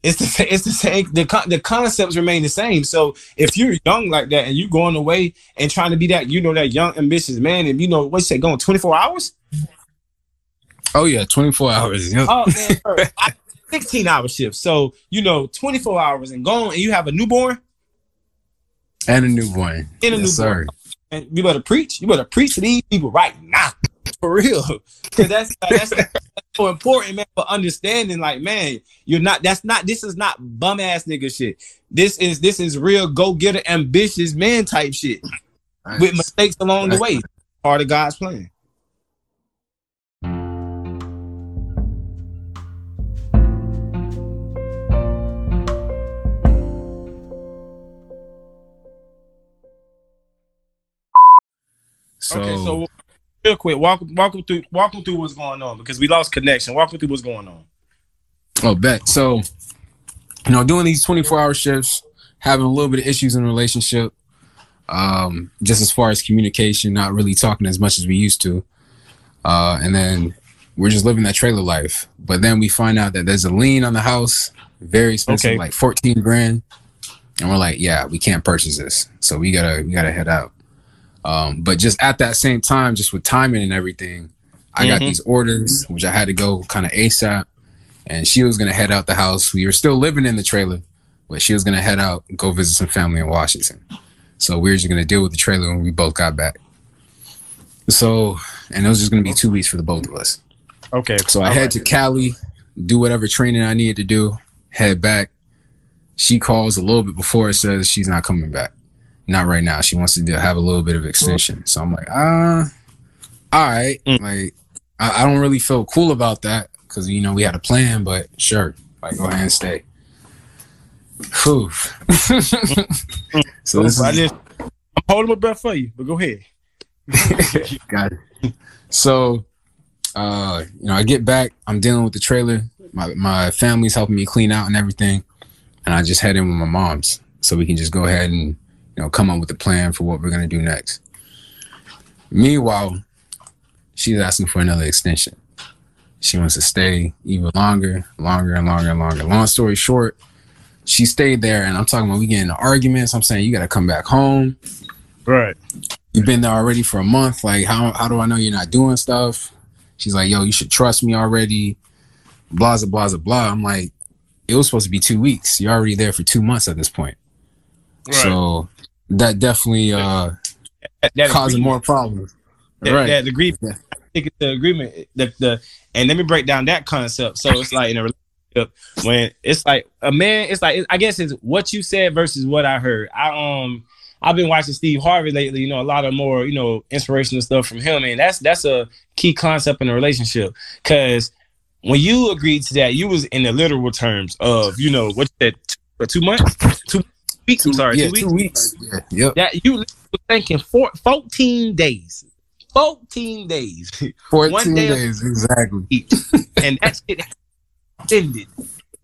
It's the it's the same. The the concepts remain the same. So if you're young like that and you're going away and trying to be that you know that young ambitious man and you know what you say going 24 hours, Oh yeah, 24 hours. Oh man, I- 16 hour shifts. So, you know, 24 hours and gone and you have a newborn And a newborn. In a yes, newborn. sir. and you better preach. You better preach to these people right now. For real. Cause that's that's, that's so important, man, for understanding, like, man, you're not that's not this is not bum ass nigga shit. This is this is real go-getter, ambitious man type shit. With mistakes along the way. Part of God's plan. So, okay, so real quick, walk walk them through walk them through what's going on because we lost connection. Walk them through what's going on. oh, bet. So, you know, doing these 24 hour shifts, having a little bit of issues in the relationship, um, just as far as communication, not really talking as much as we used to. Uh, and then we're just living that trailer life. But then we find out that there's a lien on the house, very expensive, Okay. like 14 grand. And we're like, yeah, we can't purchase this. So we gotta, we gotta head out. Um, but just at that same time, just with timing and everything, I got Mhm. these orders, which I had to go kind of ASAP. And she was gonna head out the house. We were still living in the trailer, but she was gonna head out and go visit some family in Washington. So we were just gonna deal with the trailer when we both got back. So, and it was just gonna be two weeks for the both of us. Okay. So I head to Cali, do whatever training I needed to do, head back. She calls a little bit before it says she's not coming back. Not right now. She wants to do, have a little bit of extension. So I'm like, ah, all right. Mm. Like, I, I don't really feel cool about that because, you know, we had a plan, but sure. Like, go ahead and stay. Whew. so this I is, just, I'm holding my breath for you, but go ahead. Got it. So, uh, you know, I get back. I'm dealing with the trailer. My my family's helping me clean out and everything, and I just head in with my mom's so we can just go ahead and you know come up with a plan for what we're gonna do next. Meanwhile, she's asking for another extension. She wants to stay even longer, longer and longer and longer. Long story short, she stayed there, and I'm talking about we getting into arguments. I'm saying you got to come back home. Right. You've been there already for a month. Like, how how do I know you're not doing stuff? She's like, yo, you should trust me already. Blah blah blah blah. I'm like, it was supposed to be two weeks. You're already there for two months at this point. So that definitely uh That- that agreement- more problems. that, right. that agreement. Yeah. I think the agreement. The, the and let me break down that concept. So it's like in a relationship when it's like a man. It's like I guess it's what you said versus what I heard. I um I've been watching Steve Harvey lately. You know a lot of more you know inspirational stuff from him, and that's that's a key concept in a relationship because when you agreed to that, you was in the literal terms of you know what that two, two months, two weeks. I'm sorry, yeah, two weeks two weeks. Yeah, yep. that you were thinking four, 14 days 14 days 14 day days, exactly. and that shit ended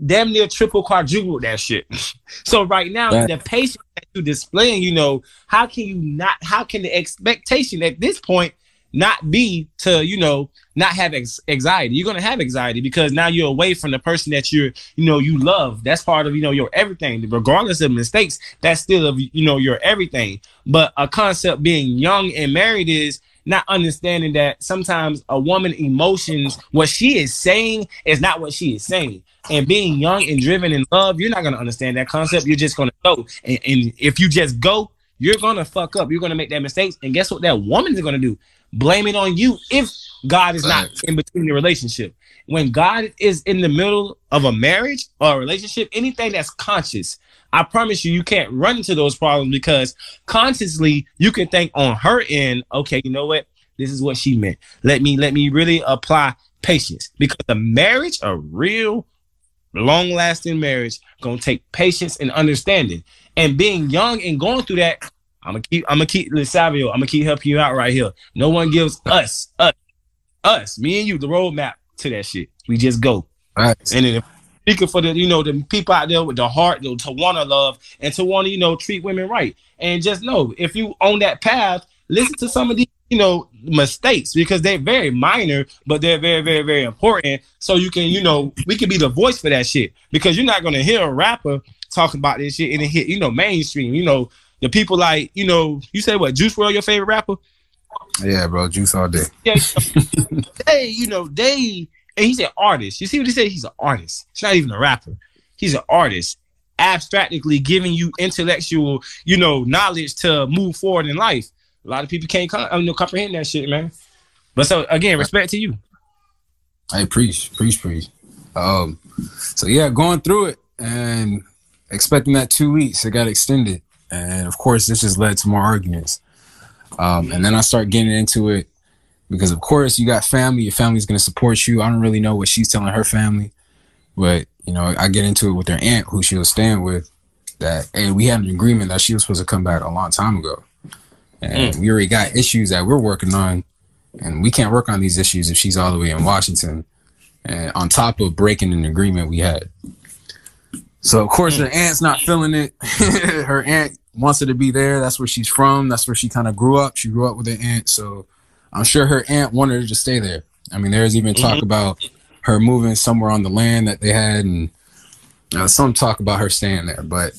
damn near triple quadruple that shit so right now Right. the patience that you're displaying you know how can you not how can the expectation at this point not be to you know not have ex- anxiety. You're gonna have anxiety because now you're away from the person that you're you know you love. That's part of you know your everything. Regardless of mistakes that's still of you know your everything. But a concept being young and married is not understanding that sometimes a woman emotions what she is saying is not what she is saying. And being young and driven in love you're not going to understand that concept. You're just going to go. And, and if you just go you're going to fuck up. You're going to make that mistakes. And guess what that woman is going to do blame it on you if god is not in between the relationship. When god is in the middle of a marriage or a relationship anything that's conscious i promise you you can't run into those problems because consciously you can think on her end okay you know what? This is what she meant. Let me let me really apply patience because the marriage a real long lasting marriage gonna take patience and understanding. And being young and going through that i'm gonna keep i'm gonna keep Savio, i'm gonna keep helping you out right here. No one gives us us us me and you the roadmap to that shit. We just go. Facts. and then speaking for the you know the people out there with the heart to, to want to love and to want to you know treat women right. And just know if you on that path listen to some of these you know mistakes because they're very minor but they're very very very important. So you can you know we can be the voice for that shit because you're not to hear a rapper talking about this shit and it hit you know mainstream you know the people like you know you say what Juice WRLD your favorite rapper Yeah, bro. Juice all day. yeah, they, you know, they, and he's an artist. You see what he said? He's an artist. He's not even a rapper. He's an artist, abstractly giving you intellectual, you know, knowledge to move forward in life. A lot of people can't com- I mean, comprehend that shit, man. But so again, respect to you. Hey, preach, preach, preach. Um, so yeah, going through it and expecting that two weeks, it got extended, and of course, this just led to more arguments. Um, and then I start getting into it because, of course, you got family. Your family's gonna support you. I don't really know what she's telling her family, but you know, I get into it with her aunt, who she was staying with. That hey, we had an agreement that she was supposed to come back a long time ago, and we already got issues that we're working on, and we can't work on these issues if she's all the way in Washington and on top of breaking an agreement we had. So of course her aunt's not feeling it. her aunt wants her to be there. That's where she's from. That's where she kind of grew up. She grew up with her aunt, so I'm sure her aunt wanted her to stay there. I mean, there's even talk about her moving somewhere on the land that they had, and uh, some talk about her staying there. But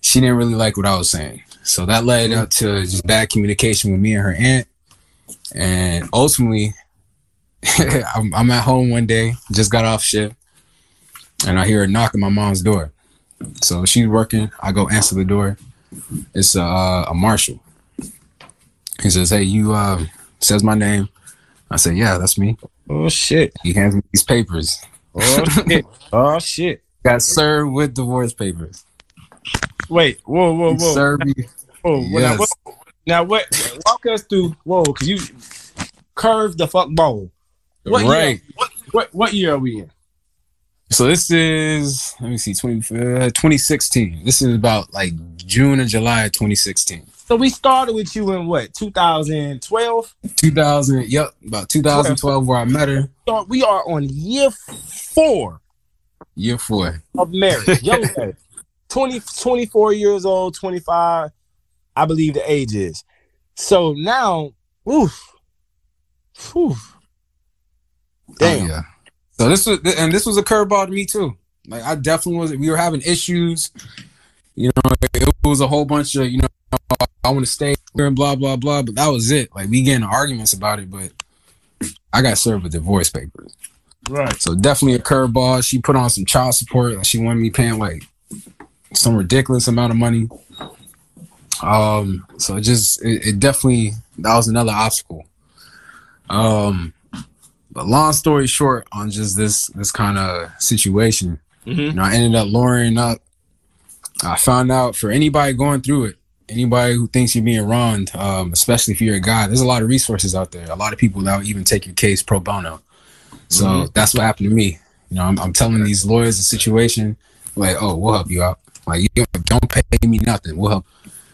she didn't really like what I was saying, so that led up to just bad communication with me and her aunt, and ultimately I'm, I'm at home one day, just got off shift, and I hear a knock on my mom's door. So she's working. I go answer the door. It's a, uh, a marshal. He says, "Hey, you." Uh, says my name. I say, "Yeah, that's me." Oh shit! He hands me these papers. Oh shit! Oh shit! Got served with divorce papers. Wait! Whoa! Whoa! He Whoa! served me. whoa. Now, Yes. what, now what? Walk us through. Whoa! Cause you curved the fuck ball. What right. Year, what, what what year are we in? So this is let me see 20, uh, 2016. This is about like June or July of 2016. So we started with you in what 2012. 2000. Yep, about 2012 where I met her. So we are on year four Year four. of marriage. Young man. 20, 24 years old, 25, I believe the age is. So now Oof. Oof. Damn. Oh, yeah. So this was and this was a curveball to me too. Like I definitely was. We were having issues. You know, it was a whole bunch of you know. I want to stay here and blah blah blah, but that was it. Like we getting arguments about it, but I got served with divorce papers. Right. So definitely a curveball. She put on some child support. Like she wanted me paying like some ridiculous amount of money. Um, so it just it, it definitely that was another obstacle. Um, but long story short, on just this this kind of situation, Mm-hmm. you know, I ended up lowering up. I found out for anybody going through it, anybody who thinks you're being wronged, um, especially if you're a guy, there's a lot of resources out there. A lot of people that will even take your case pro bono. So Mhm. that's what happened to me. You know, I'm, I'm telling these lawyers the situation, like, oh, we'll help you out. Like, you don't- don't pay me nothing. We'll help.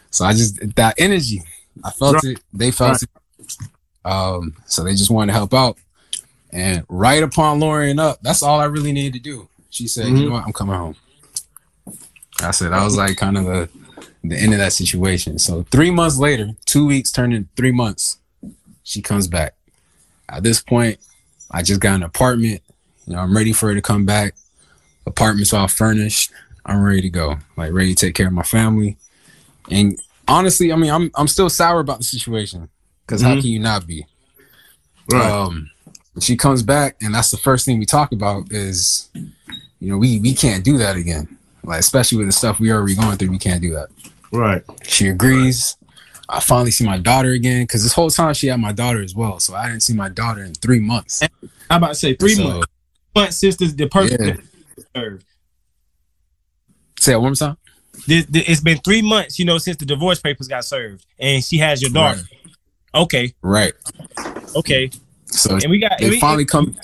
So I just that energy, I felt Right. it. They felt it. Um, so they just wanted to help out. And right upon lowering up, that's all I really needed to do. She said, Mhm. "You know what? I'm coming home." I said I was like kind of the the end of that situation. So three months later, two weeks turned into three months, she comes back. At this point, I just got an apartment. You know, I'm ready for her to come back. Apartment's all furnished. I'm ready to go. Like ready to take care of my family. And honestly, I mean, I'm I'm still sour about the situation because how Mhm. can you not be? Um, she comes back, and that's the first thing we talk about is, you know, we we can't do that again. Like especially with the stuff we already going through, we can't do that. Right. She agrees. I finally see my daughter again because this whole time she had my daughter as well, so I didn't see my daughter in three months. I'm about to say three So, months. Months since the, the person Yeah. served. Say that one more time. This- this- it's been three months, you know, since the divorce papers got served, and she has your daughter. Okay, Right. okay, So and we got. they we- finally come.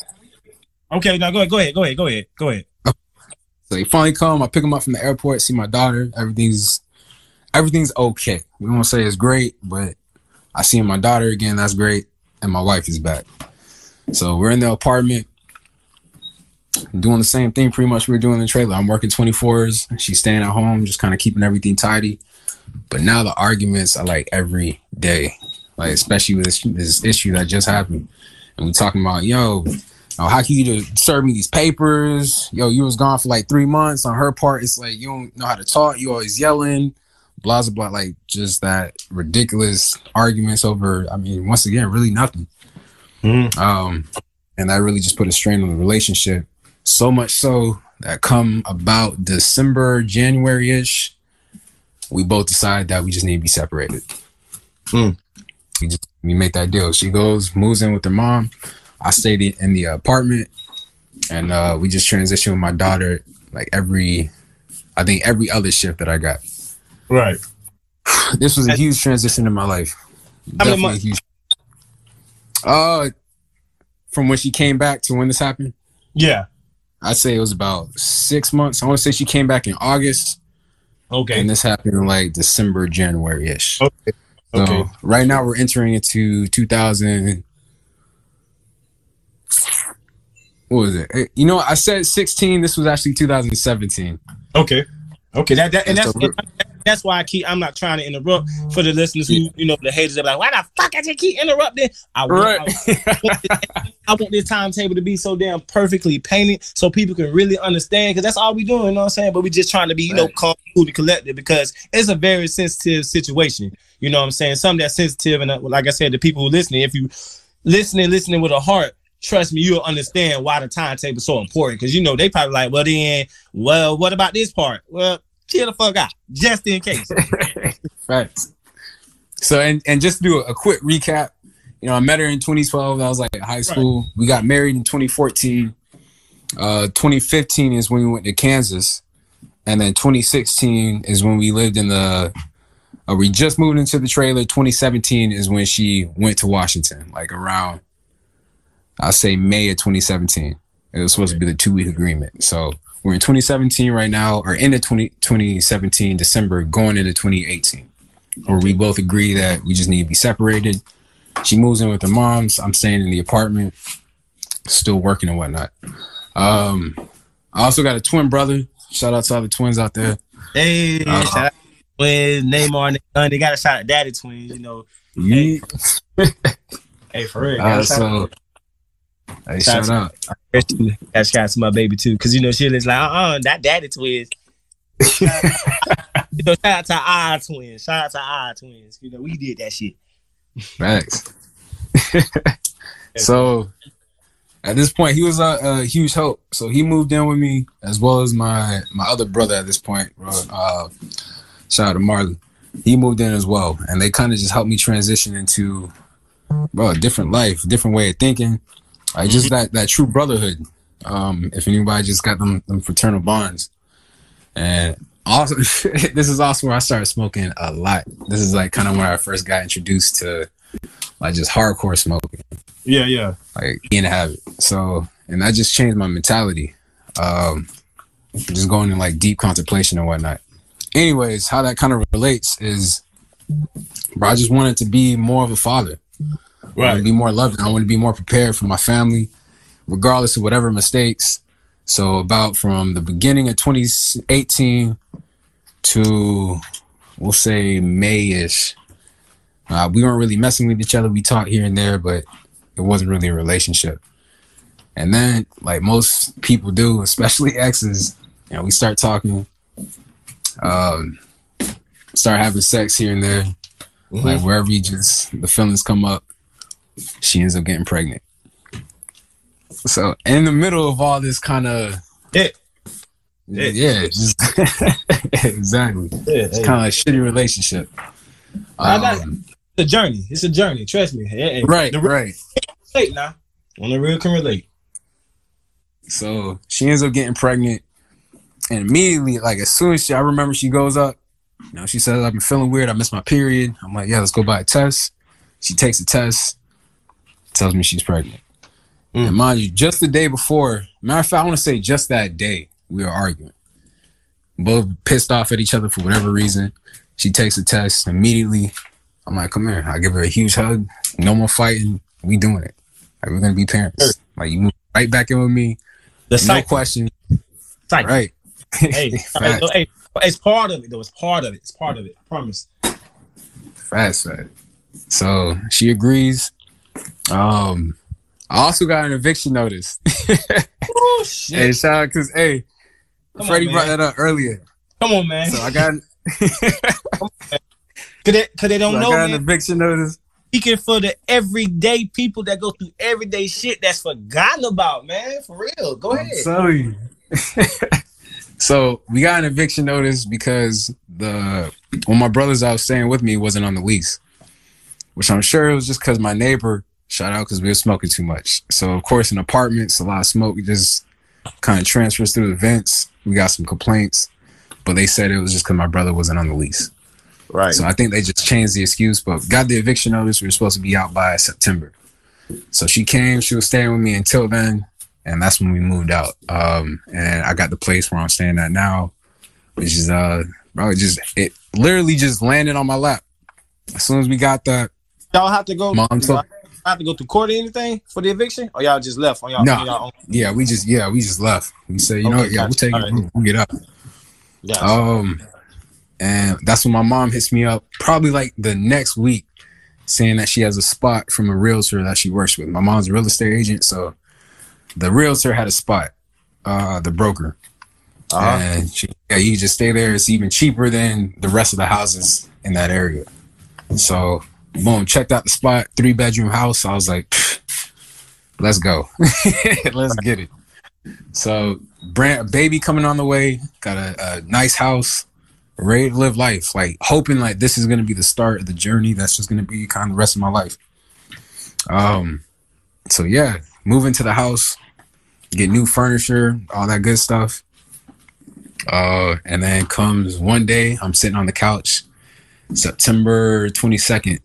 Okay, now go ahead, go ahead, go ahead, go ahead, go ahead. So they finally come. I pick them up from the airport. See my daughter. Everything's everything's okay. We won't say it's great, but I see my daughter again. That's great, and my wife is back. So we're in the apartment, doing the same thing. Pretty much we're doing in the trailer. I'm working 24s. She's staying at home, just kind of keeping everything tidy. But now the arguments are like every day, like especially with this, this issue that just happened, and we talking about yo. Oh, how can you serve me these papers? Yo, you was gone for like three months. On her part, it's like you don't know how to talk. You always yelling, blah blah blah. Like just that ridiculous arguments over. I mean, once again, really nothing. Mhm. Um, and that really just put a strain on the relationship. So much so that come about December, January ish, we both decide that we just need to be separated. Hmm. We just we make that deal. She goes, moves in with her mom. I stayed in- the apartment, and uh, we just transition with my daughter like every, I think every other shift that I got. Right. This was a huge transition in my life. How Definitely huge. Uh, from when she came back to when this happened, Yeah. I'd say it was about six months. I want to say she came back in August, Okay. and this happened in like December, January ish. Okay. So Okay. right now we're entering into 2000. What was it? Eh, You know, I said 16. This was actually 2017. Okay. Okay. That, that and Yeah, that's so that's why I keep. I'm not trying to interrupt for the listeners who you know the haters are like, why the fuck I just keep interrupting? I want, Right. I, want this, I want this timetable to be so damn perfectly painted so people can really understand because that's all we doing. You know what I'm saying? But we just trying to be you know Right. calm, cool, and collected because it's a very sensitive situation. You know what I'm saying? Something that's sensitive and uh, like I said, the people who listening, if you listening, listening with a heart. Trust me, you'll understand why the timetable is so important. Because you know they probably like, well, then, well, what about this part? Well, chill the fuck out, just in case. Facts. So and and just to do a, quick recap, you know, I met her in 2012. I was like high school. We got married in 2014. Uh, 2015 is when we went to Kansas, and then 2016 is when we lived in the. Uh, we just moved into the trailer. 2017 is when she went to Washington, like around. I'll say May of 2017. It was supposed to be the two week agreement. So we're in 2017 right now, or into 20, 2017 December, going into 2018 where we both agree that we just need to be separated. She moves in with her moms. I'm staying in the apartment, still working and whatnot. Um, I also got a twin brother. Shout out to all the twins out there. Hey, Uh, shout out. twins, Neymar and Gun. They got a shot at Daddy twins. You know, You, hey for real. uh, got a shot- so, hey, Shout shout out. Got a shout out to my baby too, because you know she was like, uh, uh that Daddy twins. you know, shout out to our twins. Shout out to our twins. You know, we did that shit. Facts. so at this point, he was a, a huge help. So he moved in with me as well as my my other brother at this point. Bro. Uh, shout out to Marley. He moved in as well, and they kind of just helped me transition into bro a different life, different way of thinking. Like just that that true brotherhood. Um, if anybody just got them them fraternal bonds, and also this is also where I started smoking a lot. This is like kind of where I first got introduced to like just hardcore smoking, Yeah, yeah. like being a habit. So, and that just changed my mentality. Um, just going in like deep contemplation and whatnot. Anyways, how that kind of relates is, bro, I just wanted to be more of a father. I want to be more loving. I want to be more prepared for my family, regardless of whatever mistakes. So about from the beginning of 2018 to we'll say May-ish, uh, we weren't really messing with each other. We talked here and there, but it wasn't really a relationship. And then, like most people do, especially exes, you know, we start talking, um, start having sex here and there, like wherever you just the feelings come up, she ends up getting pregnant. So in the middle of all this kind of Yeah. yeah, just exactly. Yeah, It's kind of a shitty relationship. Um, It's a journey. It's a journey. Trust me. Hey, right, The right. relate now. On the real can relate. So she ends up getting pregnant, and immediately, like as soon as she, I remember she goes up, you know, she says, "I've been feeling weird. I missed my period." I'm like, "Yeah, let's go buy a test." She takes a test, tells me she's pregnant. Mm. And mind you, just the day before, matter of fact, I want to say just that day, we were arguing, both pissed off at each other for whatever reason. She takes a test immediately. I'm like, "Come here." I give her a huge hug. No more fighting. We doing it. Like we're gonna be parents. Like you move right back in with me. The No cycle. question. cycle. Right. Hey, hey, it's part of it though. It's part of it. It's part of it. I promise. Fast, fast. So she agrees. Um, I also got an eviction notice. Oh shit! hey, shout out because hey, Come Freddie man. brought that up earlier. Come on, man. So I got, Cause they, cause they don't so I know, got an eviction notice. Speaking for the everyday people that go through everyday shit that's forgotten about, man. For real. Go I'm ahead. you. so we got an eviction notice because the one of my brothers I was staying with me wasn't on the lease, which I'm sure it was just because my neighbor shout out because we were smoking too much. So of course in apartments, a lot of smoke just kind of transfers through the vents. We got some complaints, but they said it was just because my brother wasn't on the lease. Right. So I think they just changed the excuse, but got the eviction notice. We were supposed to be out by September. So she came, she was staying with me until then, and that's when we moved out. Um, and I got the place where I'm staying at now, which is uh, bro, it just it literally just landed on my lap. As soon as we got that, y'all have to go. Mom y'all have to go through court or anything for the eviction, or y'all just left on y'all, No. on y'all own? yeah, we just yeah, we just left. We said, you know, Okay, what, yeah, we'll gotcha. take it, we'll, get up. Yeah. Um, and that's when my mom hits me up, probably like the next week, saying that she has a spot from a realtor that she works with. My mom's a real estate agent, so the realtor had a spot, uh, the broker, Uh-huh. and she, yeah, you just stay there. It's even cheaper than the rest of the houses in that area. So, boom, checked out the spot, three bedroom house. I was like, let's go, let's get it. So, brand baby coming on the way, got a, a nice house, ready to live life. Like hoping like this is gonna be the start of the journey. That's just gonna be kind of the rest of my life. Um, so yeah, moving to the house, get new furniture, all that good stuff. Uh, and then comes one day, I'm sitting on the couch, September 22nd,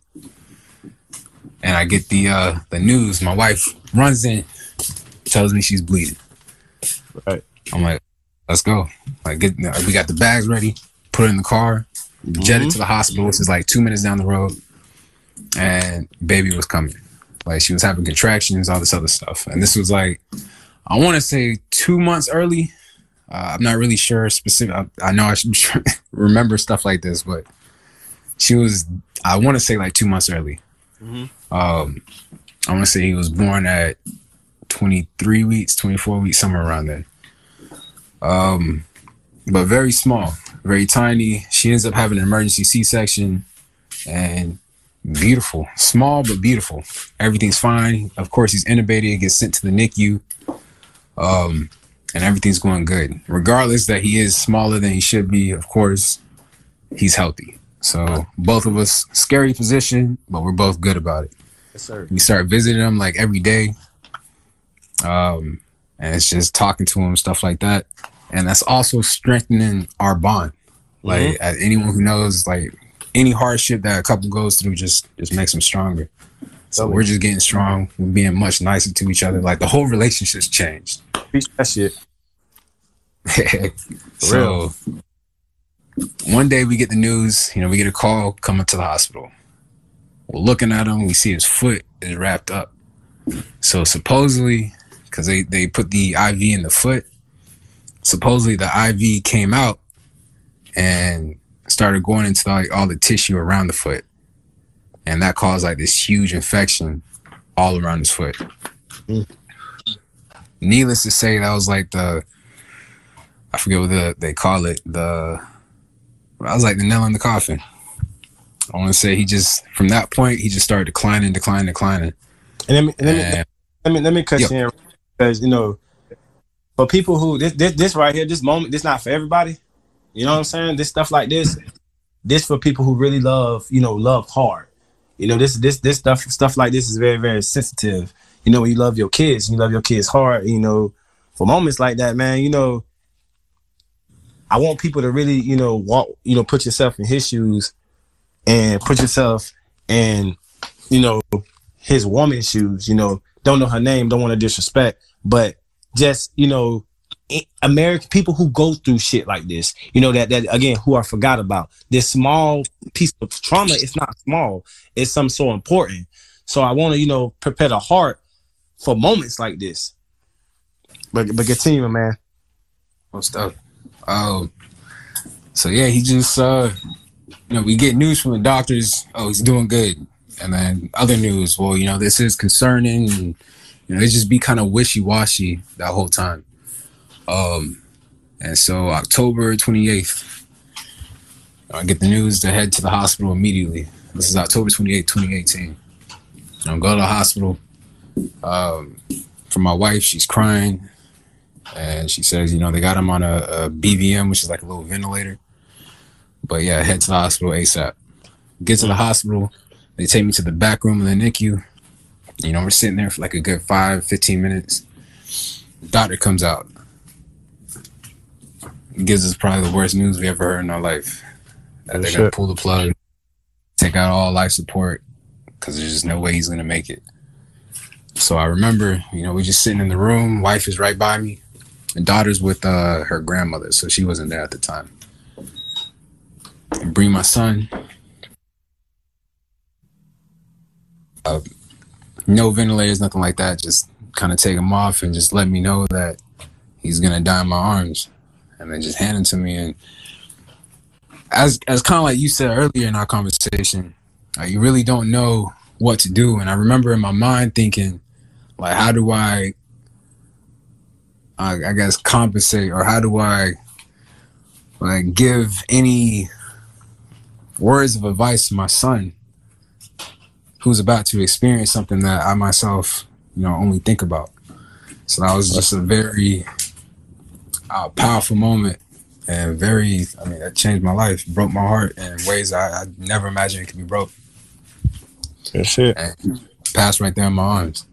and I get the uh the news. My wife runs in, tells me she's bleeding. Right. I'm like, let's go. Like, get we got the bags ready, put it in the car, jetted to the hospital, which is like two minutes down the road, and baby was coming. Like she was having contractions, all this other stuff, and this was like, I want to say two months early, Uh, I'm not really sure specific. I, I know I should remember stuff like this, but she was. I want to say like two months early. Mhm. Um, I want to say he was born at 23 weeks, 24 weeks, somewhere around there. Um, but very small, very tiny. She ends up having an emergency C-section, and beautiful, small but beautiful. Everything's fine. Of course, he's intubated, gets sent to the NICU, um, and everything's going good. Regardless that he is smaller than he should be, of course, he's healthy. So both of us, scary position, but we're both good about it. Yes, sir. We start visiting them like every day, um, and it's just talking to them, stuff like that, and that's also strengthening our bond. Like as anyone who knows, like any hardship that a couple goes through, just just makes them stronger. So we're just getting strong. We're being much nicer to each other. Like the whole relationship's changed. Preach that shit. so one day we get the news, you know, we get a call coming to the hospital. We're looking at him, we see his foot is wrapped up. So supposedly, because they, they put the IV in the foot, supposedly the IV came out and started going into like all the tissue around the foot. And that caused like this huge infection all around his foot. Mm. Needless to say, that was like the I forget what the, they call it. The I was like the nail in the coffin. I want to say he just from that point he just started declining, declining, declining. And let me, let me, And let me, let me cut Yep. you in because you know, for people who this, this, this right here, this moment, this not for everybody. You know what I'm saying? This stuff like this, this for people who really love, you know, love hard. You know, this, this, this stuff, stuff like this is very, very sensitive. You know, when you love your kids, you love your kids hard. You know, for moments like that, man, you know, I want people to really, you know, walk, you know, put yourself in his shoes and put yourself in, you know, his woman's shoes, you know, don't know her name, don't want to disrespect, but just, you know, eh, American people who go through shit like this, you know, that, that again, who are forgot about this small piece of trauma. It's not small. It's something so important. So I want to, you know, prepare the heart for moments like this. But, but continue, man. most stuff. Um, so yeah, he just uh, you know, we get news from the doctors. Oh, he's doing good, and then other news. Well, you know, this is concerning, and you know, it just be kind of wishy washy that whole time. Um, and so October twenty eighth, I get the news to head to the hospital immediately. This is October twenty eighth, twenty eighteen. I'm going to the hospital. Um, for my wife, she's crying and she says, you know, they got him on a, a BVM, which is like a little ventilator. But yeah, head to the hospital ASAP. Get to the hospital. They take me to the back room of the NICU. You know, we're sitting there for like a good five, 15 minutes. Doctor comes out. Gives us probably the worst news we ever heard in our life. That they're gonna pull the plug, take out all life support, because there's just no way he's gonna make it. So I remember, you know, we're just sitting in the room. Wife is right by me. Daughter's with uh, her grandmother, so she wasn't there at the time. And bring my son. Uh, no ventilators, nothing like that. Just kind of take him off and just let me know that he's gonna die in my arms, and then just hand him to me. And as as kind of like you said earlier in our conversation, uh, you really don't know what to do. And I remember in my mind thinking, like, how do I I, I guess compensate or how do I like give any words of advice to my son who's about to experience something that I myself, you know, only think about. So that was just a very uh, powerful moment and very, I mean, that changed my life, broke my heart in ways I, I never imagined it could be broke That's it. and passed right there in my arms.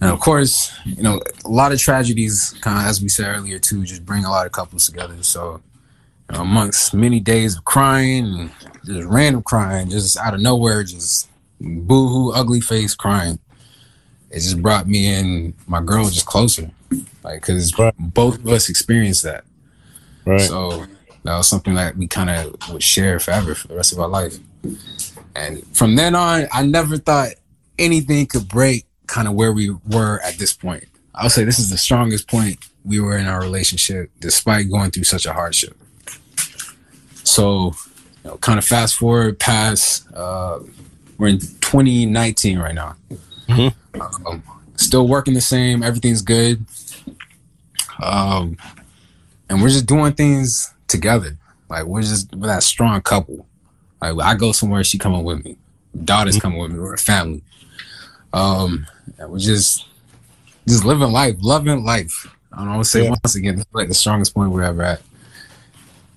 And of course, you know, a lot of tragedies, kind of as we said earlier too, just bring a lot of couples together. So, you know, amongst many days of crying, and just random crying, just out of nowhere, just boo-hoo, ugly face crying, it just brought me and my girl just closer, like because Right. both of us experienced that. Right. So that was something that we kind of would share forever for the rest of our life. And from then on, I never thought anything could break kind of where we were at this point. I'll say this is the strongest point we were in our relationship despite going through such a hardship. So, you know, kind of fast forward past, uh, we're in 2019 right now. Mhm. Um, still working the same. Everything's good. Um, and we're just doing things together. Like we're just we're that strong couple. Like I go somewhere, she coming with me. Daughter's coming with me. We're a family. Um, and we're just just living life, loving life. I don't know. I say Yeah. once again, this is like the strongest point we're ever at.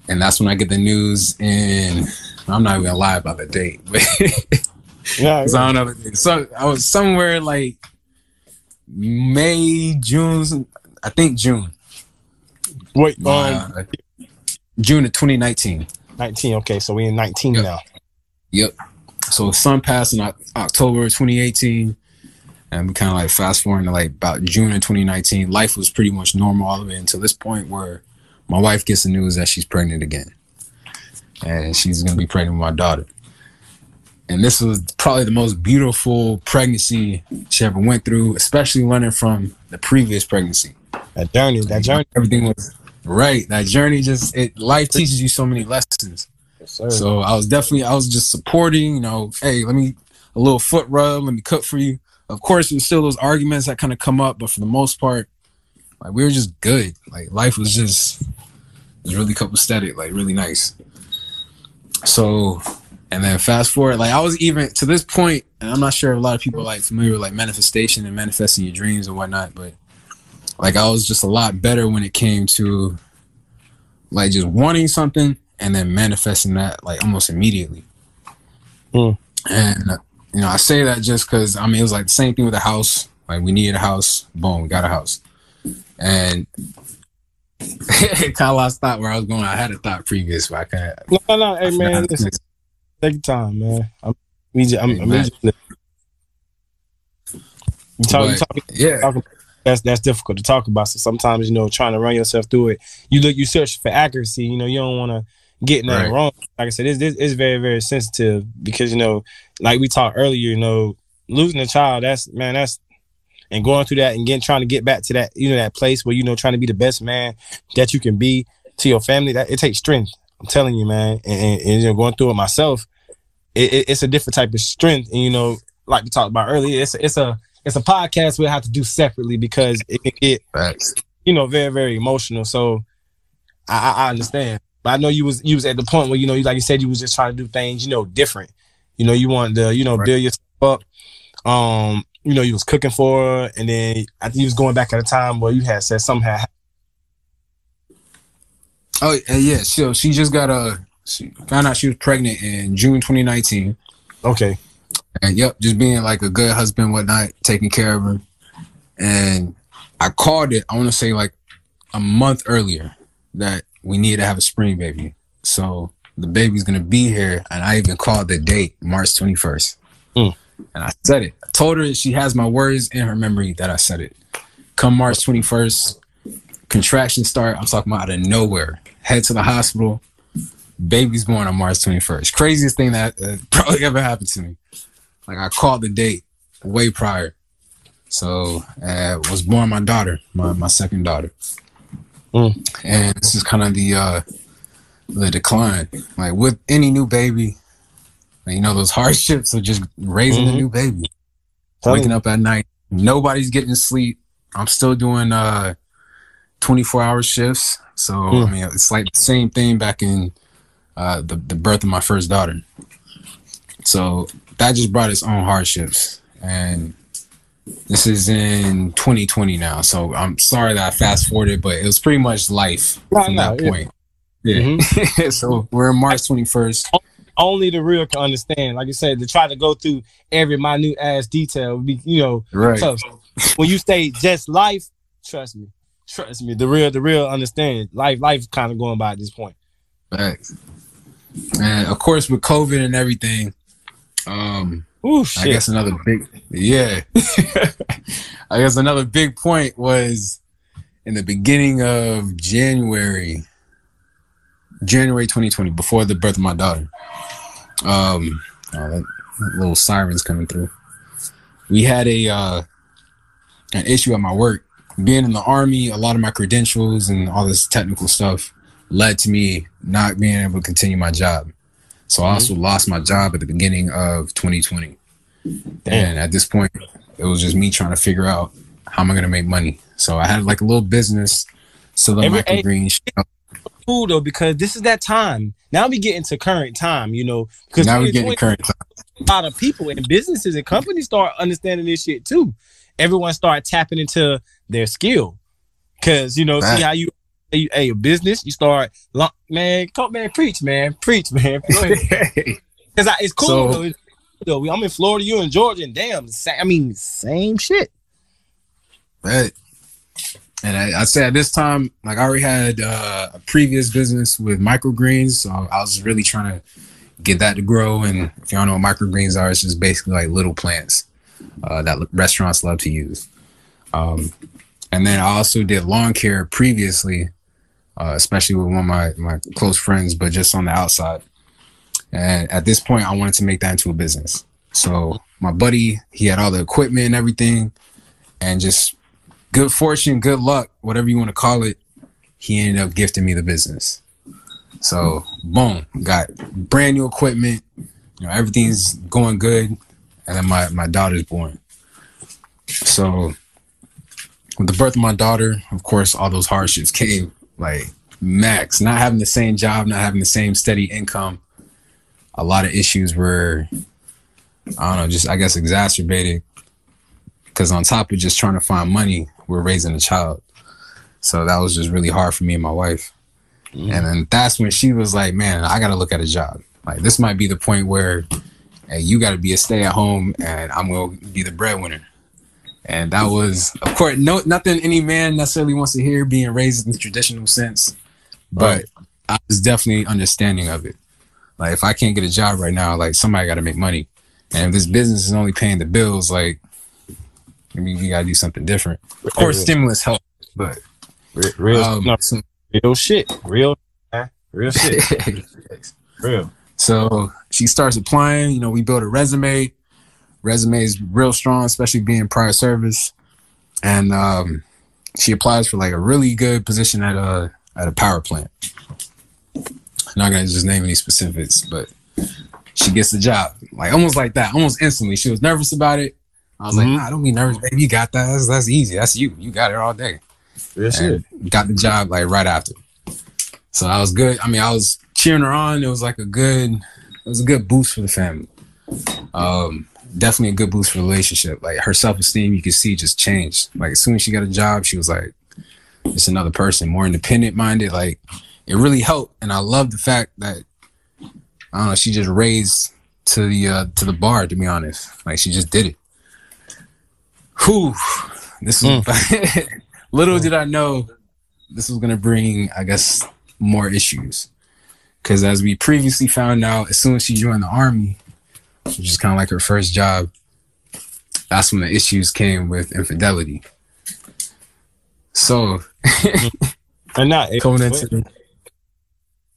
And that's when I get the news, and I'm not even gonna lie about the date, but Yeah, 'cause I don't know. So I was somewhere like May, June, I think June, wait, um, uh, June of 2019. 19. Okay, so we in 19 Yeah. now. Yep. So son passed in October 2018, and we kind of like fast forward to like about June of 2019. Life was pretty much normal all the way until this point where my wife gets the news that she's pregnant again, and she's gonna be pregnant with my daughter. And this was probably the most beautiful pregnancy she ever went through, especially learning from the previous pregnancy. That journey, that journey. Everything was right. That journey just it life teaches you so many lessons. Yes. So I was definitely I was just supporting, you know, hey, let me a little foot rub, let me cook for you. Of course, there's still those arguments that kind of come up, but for the most part, like we were just good. Like life was just was really copacetic, like really nice. So and then fast forward, like I was even to this point, and I'm not sure if a lot of people are like familiar with like manifestation and manifesting your dreams and whatnot, but like I was just a lot better when it came to like just wanting something and then manifesting that like almost immediately. Mm. And uh, you know, I say that just because I mean it was like the same thing with the house. Like we needed a house, boom, we got a house, and kind of lost thought where I was going. I had a thought previous, but I can't. No, no, no. Hey, man, listen, take your time, man. I'm, we just, I'm, I'm Amen. just, you talk, you talk, yeah, talk that's that's difficult to talk about. So sometimes, you know, trying to run yourself through it, you look, you search for accuracy. You know, you don't want to get nothing Right. wrong. Like I said, this this is very very sensitive because you know, like we talked earlier, you know, losing a child, that's man, that's and going through that and getting trying to get back to that, you know, that place where you know trying to be the best man that you can be to your family. That it takes strength. I'm telling you, man, and, and, and you know, going through it myself, it, it, it's a different type of strength. And you know, like we talked about earlier, it's a, it's a it's a podcast we'll have to do separately because it can get you know very very emotional. So I, I understand, but I know you was you was at the point where you know you like you said you was just trying to do things you know different. You know you wanted to you know Right. build yourself up. Um, you know you was cooking for her, and then I think you was going back at a time where you had said something had Oh uh, yeah, so she just got a. She found out she was pregnant in June 2019. okay. And yep, just being like a good husband, whatnot, taking care of her. And I called it, I want to say like a month earlier that we need to have a spring baby. So the baby's going to be here. And I even called the date, March 21st. Mm. And I said it. I told her she has my words in her memory that I said it. Come March 21st, contractions start. I'm talking about out of nowhere. Head to the hospital. Baby's born on March 21st. Craziest thing that uh, probably ever happened to me. Like I called the date way prior. So uh, was born my daughter, my, my second daughter. Mm. And this is kind of the uh the decline. Like with any new baby, you know, those hardships of just raising Mhm. a new baby. Telling Waking up at night, nobody's getting sleep. I'm still doing uh 24 hour shifts. So I Mm. mean it's like the same thing back in uh the, the birth of my first daughter. So that just brought its own hardships. And this is in 2020 now. So I'm sorry that I fast forwarded, but it was pretty much life No, from that yeah. point. Yeah. so we're in March 21st. only the real can understand. Like you said, to try to go through every minute ass detail would be, you know, Right. tough. When you say just life, trust me, trust me, the real, the real understand. Life, life kind of going by at this point. Facts. And of course, with COVID and everything, um, Ooh, I guess another big, yeah. I guess another big point was in the beginning of January, January 2020, before the birth of my daughter. Um, oh, that little sirens coming through. We had a uh, an issue at my work being in the army, a lot of my credentials and all this technical stuff led to me not being able to continue my job. So I also mm-hmm. lost my job at the beginning of 2020. And at this point, it was just me trying to figure out how am I going to make money. So I had like a little business, Southern Every- Microgreens. Cool though, because this is that time. Now we get into current time, you know, because Now we're getting current. time. a lot of people and businesses and companies start understanding this shit too. Everyone start tapping into their skill, because you know, see how you, you, hey, a business, you start, man, come man, preach, man, preach, man, because it's cool. So- though. It's- though. I'm in Florida, you in Georgia, and damn, I mean, same shit. Right. And I, I say at this time, like I already had uh, a previous business with microgreens, so I was really trying to get that to grow. And if y'all know what microgreens are, it's just basically like little plants uh, that restaurants love to use. Um, and then I also did lawn care previously, uh, especially with one of my my close friends, but just on the outside. And at this point, I wanted to make that into a business. So my buddy, he had all the equipment and everything, and just good fortune, good luck, whatever you want to call it, he ended up gifting me the business. So boom, got brand new equipment. You know, everything's going good, and then my my daughter's born. So with the birth of my daughter, of course, all those hardships came. Like max, not having the same job, not having the same steady income. A lot of issues were, I don't know, just I guess exacerbated because on top of just trying to find money, we're raising a child. So that was just really hard for me and my wife. Mm. And then that's when she was like, "Man, I got to look at a job. Like this might be the point where, hey, you got to be a stay at home, and I'm gonna be the breadwinner." And that was, of course, no nothing any man necessarily wants to hear being raised in the traditional sense, but I was definitely understanding of it. Like if I can't get a job right now, like somebody got to make money, and if this business is only paying the bills, like I mean, we gotta do something different. Of course, stimulus helps, but Real, um, no, real shit, real, real shit, real. so she starts applying. You know, we build a resume. Resume is real strong, especially being prior service, and um, she applies for like a really good position at a at a power plant. I'm not gonna just name any specifics, but she gets the job, like almost like that, almost instantly. She was nervous about it. I was Mhm. like, nah, don't be nervous, baby. You got that. That's, that's easy. That's you. You got it all day. Shit. and got the job like right after. So I was good. I mean, I was cheering her on. It was like a good, it was a good boost for the family. Um, definitely a good boost for the relationship. Like her self esteem, you could see just changed. Like as soon as she got a job, she was like, it's another person, more independent minded. Like it really helped, and I love the fact that I don't know. She just raised to the uh, to the bar. To be honest, like she just did it. Whew. This was little did I know this was gonna bring, I guess, more issues. Because as we previously found out, as soon as she joined the army, which is kind of like her first job, that's when the issues came with infidelity. So And not coming into,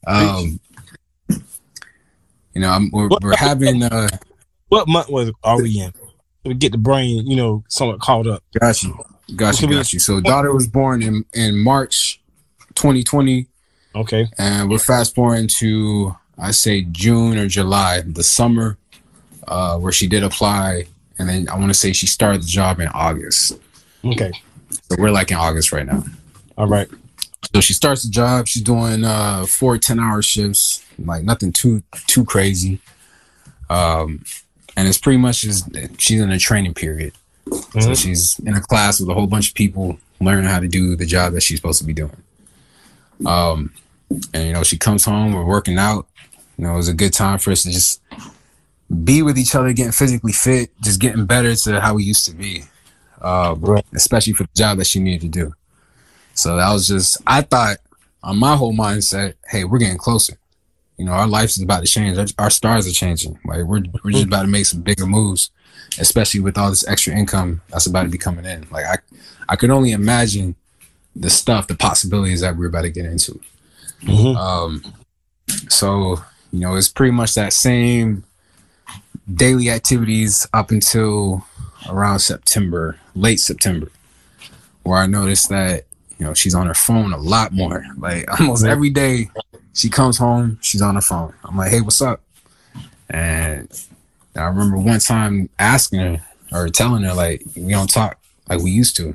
um, you know, I'm, we're, we're having. Uh, what month was are we in? We get the brain, you know, somewhat caught up. got you, got you, got you. So daughter was born in in March, 2020. Okay. and we're fast forwarding to I say June or July, the summer, uh, where she did apply, and then I want to say she started the job in August. Okay. So we're like in August right now. All right. So she starts the job. She's doing uh, four 10 hour shifts, like nothing too too crazy. Um, and it's pretty much just she's in a training period. So Mhm. she's in a class with a whole bunch of people learning how to do the job that she's supposed to be doing. Um, and you know, she comes home, we're working out. You know, it was a good time for us to just be with each other, getting physically fit, just getting better to how we used to be. Uh, Right. especially for the job that she needed to do. So that was just I thought on my whole mindset, hey, we're getting closer. You know, our life is about to change. Our, our stars are changing. Like we're we're just about to make some bigger moves, especially with all this extra income that's about to be coming in. Like I I could only imagine the stuff, the possibilities that we're about to get into. Mhm. Um, so you know, it's pretty much that same daily activities up until around September, late September, where I noticed that you know she's on her phone a lot more. Like almost every day, she comes home, she's on her phone. I'm like, hey, what's up? And I remember one time asking her or telling her like we don't talk like we used to.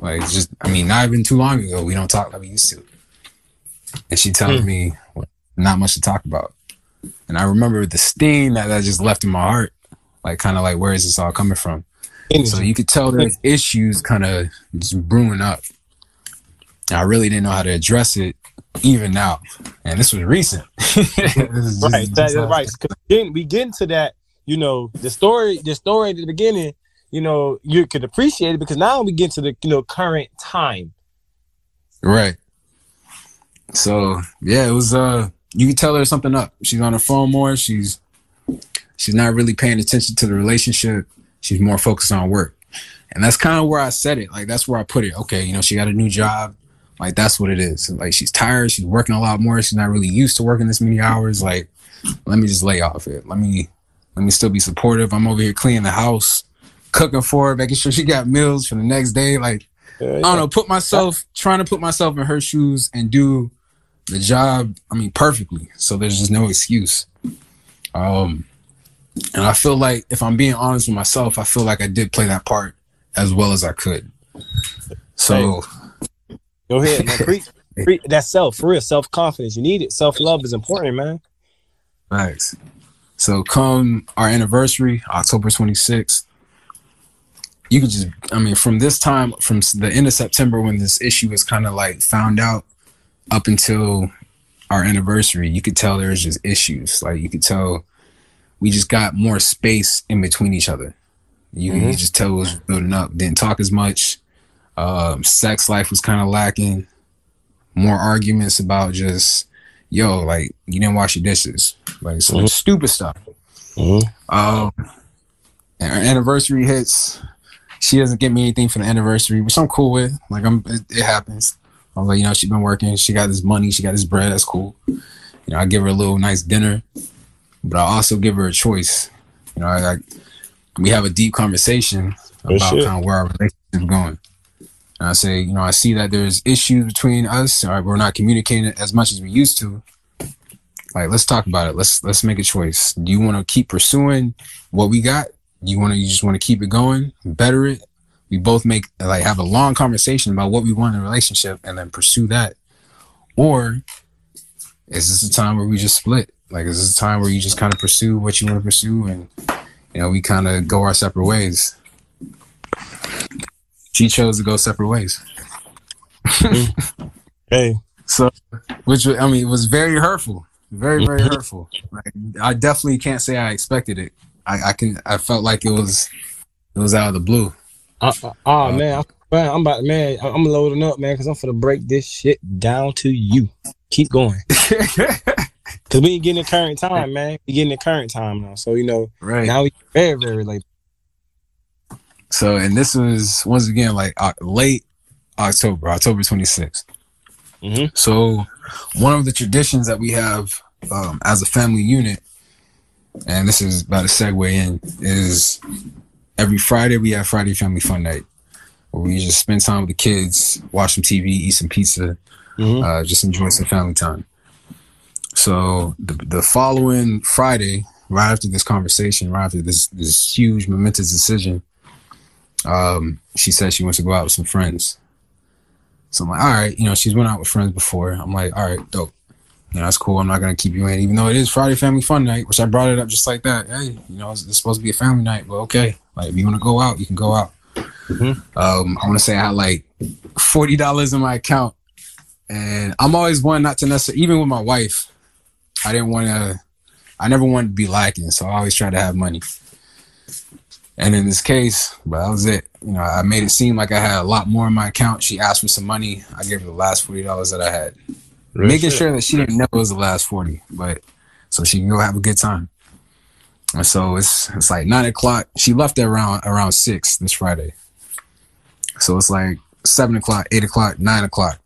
Like just I mean, not even too long ago, we don't talk like we used to. And she tells Hmm. me not much to talk about. And I remember the sting that that just left in my heart. Like kind of like where is this all coming from? So you could tell there's issues kind of just brewing up. And I really didn't know how to address it even now. And this was recent. This is right, that, just- right. we get into that. You know, the story, the story at the beginning. You know, you could appreciate it because now we get to the you know current time. Right. So yeah, it was uh you could tell there's something up. She's on her phone more. She's she's not really paying attention to the relationship. She's more focused on work. And that's kind of where I said it. Like that's where I put it. Okay, you know, she got a new job. Like that's what it is. Like she's tired, she's working a lot more. She's not really used to working this many hours. Like, let me just lay off it. Let me let me still be supportive. I'm over here cleaning the house, cooking for her, making sure she got meals for the next day. Like I don't know, put myself trying to put myself in her shoes and do the job, I mean, perfectly. So there's just no excuse. Um and I feel like if I'm being honest with myself, I feel like I did play that part as well as I could. So Go ahead, man. Preach, preach. That's self, for real, self confidence. You need it. Self love is important, man. Thanks. So come our anniversary, October 26th, you could just, I mean, from this time, from the end of September when this issue was kind of like found out up until our anniversary, you could tell there's just issues. Like you could tell we just got more space in between each other. You, you just tell it was building up. Didn't talk as much. Um, sex life was kind of lacking. More arguments about just, yo, like you didn't wash your dishes. Like some stupid stuff. Um, and our anniversary hits. She doesn't get me anything for the anniversary, which I'm cool with. Like I'm, it, it happens. I'm like, you know, she's been working. She got this money. She got this bread. That's cool. You know, I give her a little nice dinner, but I also give her a choice. You know, I, I we have a deep conversation oh, about shit. kind of where our relationship is going. And I say, you know, I see that there's issues between us. Or we're not communicating as much as we used to. Like, let's talk about it. Let's let's make a choice. Do you want to keep pursuing what we got? Do you want to? You just want to keep it going, better it. We both make like have a long conversation about what we want in a relationship, and then pursue that. Or is this a time where we just split? Like, is this a time where you just kind of pursue what you want to pursue, and you know we kind of go our separate ways? She chose to go separate ways. Hey, So, which I mean, it was very hurtful, very very mm-hmm. hurtful. Like, I definitely can't say I expected it. I, I can. I felt like it was it was out of the blue. Uh, uh, oh man, I'm, man, I'm about man. I- I'm loading up, man, because I'm gonna break this shit down to you. Keep going, cause we ain't getting the current time, man. We getting the current time now, so you know right. now we very very late. So, and this was once again like uh, late October, October 26th. Mhm. So, one of the traditions that we have um, as a family unit, and this is about to segue in, is every Friday we have Friday Family Fun Night, where we just spend time with the kids, watch some TV, eat some pizza, Mhm. uh, just enjoy some family time. So the, the following Friday, right after this conversation, right after this this huge momentous decision, um, she said she wants to go out with some friends. So I'm like, all right, you know, she's went out with friends before. I'm like, all right, dope. You know, that's cool. I'm not gonna keep you in, even though it is Friday Family Fun Night, which I brought it up just like that. Hey, you know, it's, it's supposed to be a family night, but okay, like if you want to go out, you can go out. Um, I want to say I had like forty dollars in my account, and I'm always one not to necessarily, even with my wife, I didn't want to, I never wanted to be lacking, so I always try to have money. And in this case, but that was it. You know, I made it seem like I had a lot more in my account. She asked for some money. I gave her the last forty dollars that I had, making sure that she didn't know it was the last forty, but so she can go have a good time. And so it's it's like nine o'clock. She left around around six this Friday. So it's like seven o'clock, eight o'clock, nine o'clock.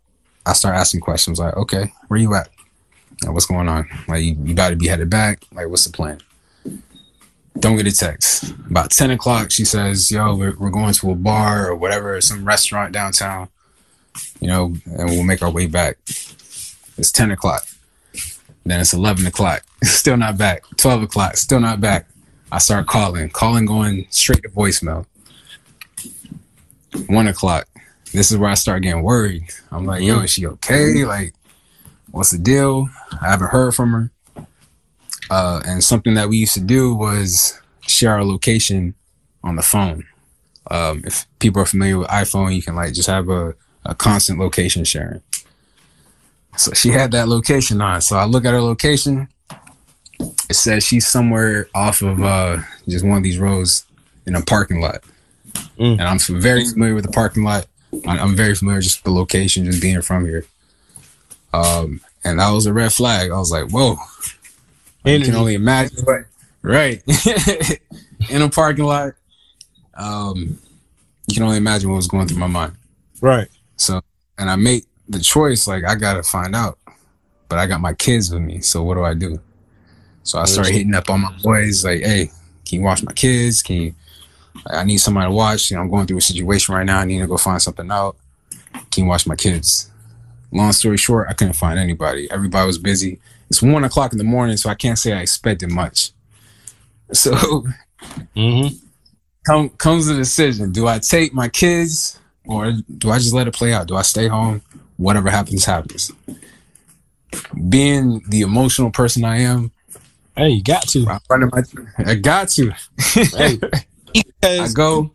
I start asking questions like, okay, where you at? Like, what's going on? Like, you, you got to be headed back. Like, what's the plan? don't get a text. About 10 o'clock, she says, Yo, we're, we're going to a bar or whatever, some restaurant downtown, you know, and we'll make our way back. It's 10 o'clock. Then it's 11 o'clock, still not back. 12 o'clock, still not back. I start calling, calling going straight to voicemail. One o'clock. This is where I start getting worried. I'm like, yo, is she okay? Like, what's the deal? I haven't heard from her. Uh, and something that we used to do was share our location on the phone. Um, if people are familiar with iPhone, you can like just have a, a constant location sharing. So she had that location on. So I look at her location. It says she's somewhere off of uh, just one of these roads in a parking lot. Mm. And I'm very familiar with the parking lot. I'm very familiar just with the location, just being from here. Um, and that was a red flag. I was like, whoa. You can only imagine what, right? in a parking lot. Um, you can only imagine what was going through my mind. Right. So, and I made the choice, like, I gotta find out. But I got my kids with me, so what do I do? So I started hitting up all my boys, like, hey, can you watch my kids? Can you, I need somebody to watch. You know, I'm going through a situation right now. I need to go find something out. Can you watch my kids? Long story short, I couldn't find anybody. Everybody was busy. It's one o'clock in the morning, so I can't say I expected much. So Mm-hmm. come comes the decision: Do I take my kids, or do I just let it play out? Do I stay home? Whatever happens, happens. Being the emotional person I am, Hey, you got to. My. I got to. Hey. I go.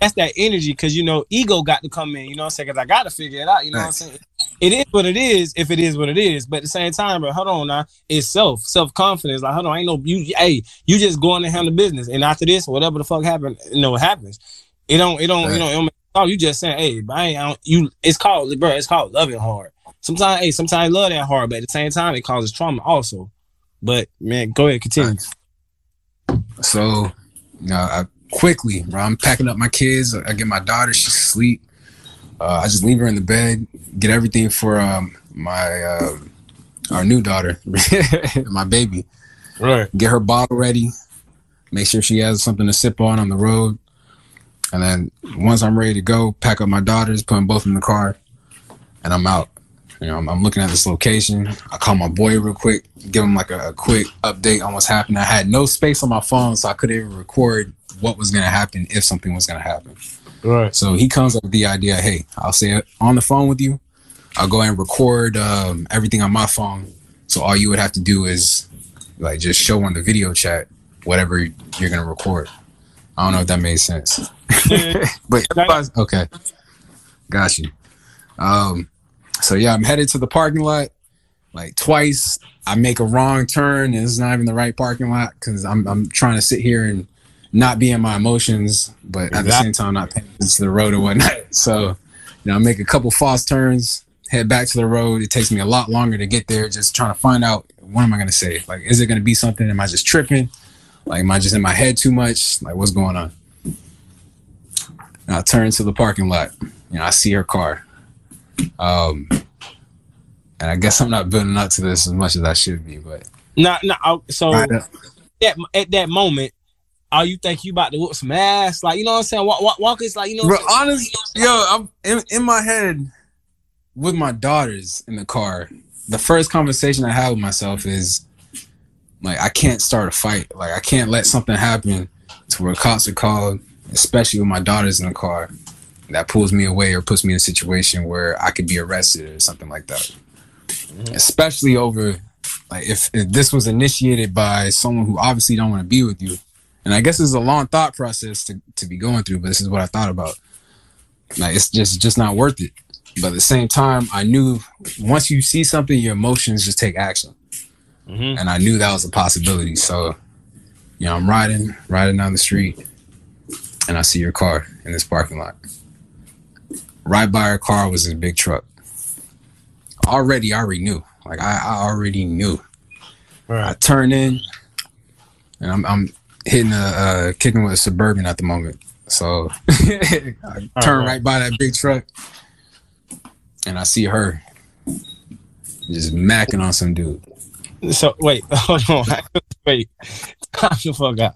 that's that energy. Because you know, ego got to come in. You know what I'm saying? Because I got to figure it out. You know what I'm saying? It is what it is. If it is what it is, but at the same time, bro, hold on now. It's self, self confidence. Like, hold on, ain't no you. Hey, you just going to handle business, and after this, whatever the fuck happen, you know, what happens. It don't. It don't. You know. It don't make- Oh, you just saying, hey, but I ain't. I don't, you. It's called, bro. It's called loving hard. Sometimes, hey, sometimes I love that hard, but at the same time, it causes trauma also. But man, go ahead, continue. So, you know, I quickly, bro, I'm packing up my kids. I get my daughter, she's asleep. Uh, I just leave her in the bed, get everything for um, my uh, our new daughter, my baby. Right. Get her bottle ready. Make sure she has something to sip on on the road. And then once I'm ready to go, pack up my daughters, put them both in the car, and I'm out. You know, I'm, I'm looking at this location. I call my boy real quick, give him like a, a quick update on what's happening. I had no space on my phone, so I couldn't even record what was gonna happen if something was gonna happen. Right. So he comes up with the idea, hey, I'll say it on the phone with you. I'll go and record um, everything on my phone. So all you would have to do is like just show on the video chat whatever you're gonna record. I don't know if that made sense. but everybody's- okay. Got you. Um so yeah, I'm headed to the parking lot like twice. I make a wrong turn and it's not even the right parking lot because I'm I'm trying to sit here and not be in my emotions, but at the same time not paying attention to the road or whatnot. So, you know, I make a couple false turns, head back to the road. It takes me a lot longer to get there, just trying to find out what am I gonna say? Like, is it gonna be something? Am I just tripping? Like, am I just in my head too much? Like, what's going on? And I turn to the parking lot. Know, I see her car. Um, and I guess I'm not building up to this as much as I should be, but Nah, nah. So Right that, at that moment, oh, you think you about to whoop some ass? Like you know what I'm saying? Walk, walk, walk is like you know. Bro, what I'm saying? honestly, yo, I'm in, in my head with my daughters in the car. The first conversation I have with myself is like, I can't start a fight. Like, I can't let something happen to where cops are called, especially when my daughters in the car. That pulls me away or puts me in a situation where I could be arrested or something like that. Especially over, like, if, if this was initiated by someone who obviously don't want to be with you, and I guess this is a long thought process to, to be going through, but this is what I thought about. Like it's just just not worth it. But at the same time, I knew once you see something, your emotions just take action. Mhm. And I knew that was a possibility. So, you know, I'm riding, riding down the street, and I see your car in this parking lot. Right by her car was this big truck. Already, I already knew. Like I, I already knew. I turn in, and I'm I'm hitting a uh, kicking with a suburban at the moment. So I turn right. right by that big truck, and I see her just macking on some dude. So wait, hold on. wait, calm the fuck out.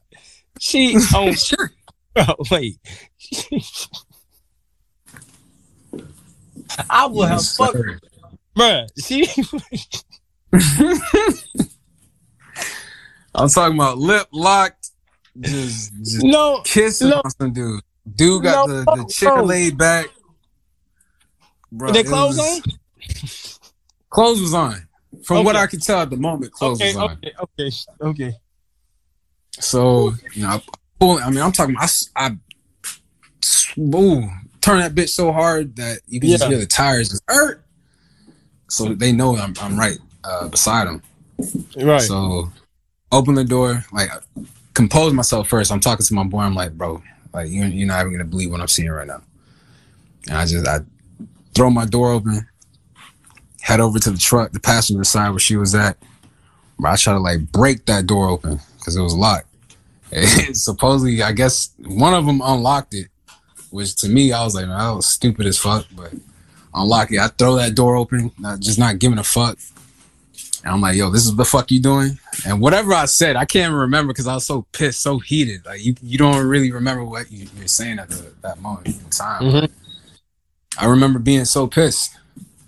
She oh sure. Bro, wait. I would have Yes, fucked sir. bruh. She I'm talking about lip locked, just, just no kissing no. some dude. Dude got No, the, the chick no. laid back. Bro, they it clothes was- on? Clothes was on. From what I could tell at the moment, clothes Okay, was on. okay, okay, okay. So you know, I, pull- I mean, I'm talking. I, ooh, turn that bitch so hard that you can just hear the tires just hurt. So they know I'm I'm right uh, beside them. Right. So open the door, like compose myself first. I'm talking to my boy. I'm like, bro, like you're, you're not even gonna believe what I'm seeing right now. And I just I throw my door open, head over to the truck, the passenger side where she was at. I try to like break that door open because it was locked. Supposedly, I guess one of them unlocked it, which to me, I was like, man, that was stupid as fuck. But unlock it. I throw that door open, not just not giving a fuck. And I'm like, yo, this is the fuck you doing? And whatever I said, I can't remember because I was so pissed, so heated. Like you, you don't really remember what you, you're saying at the, that moment in time. Mhm. I remember being so pissed,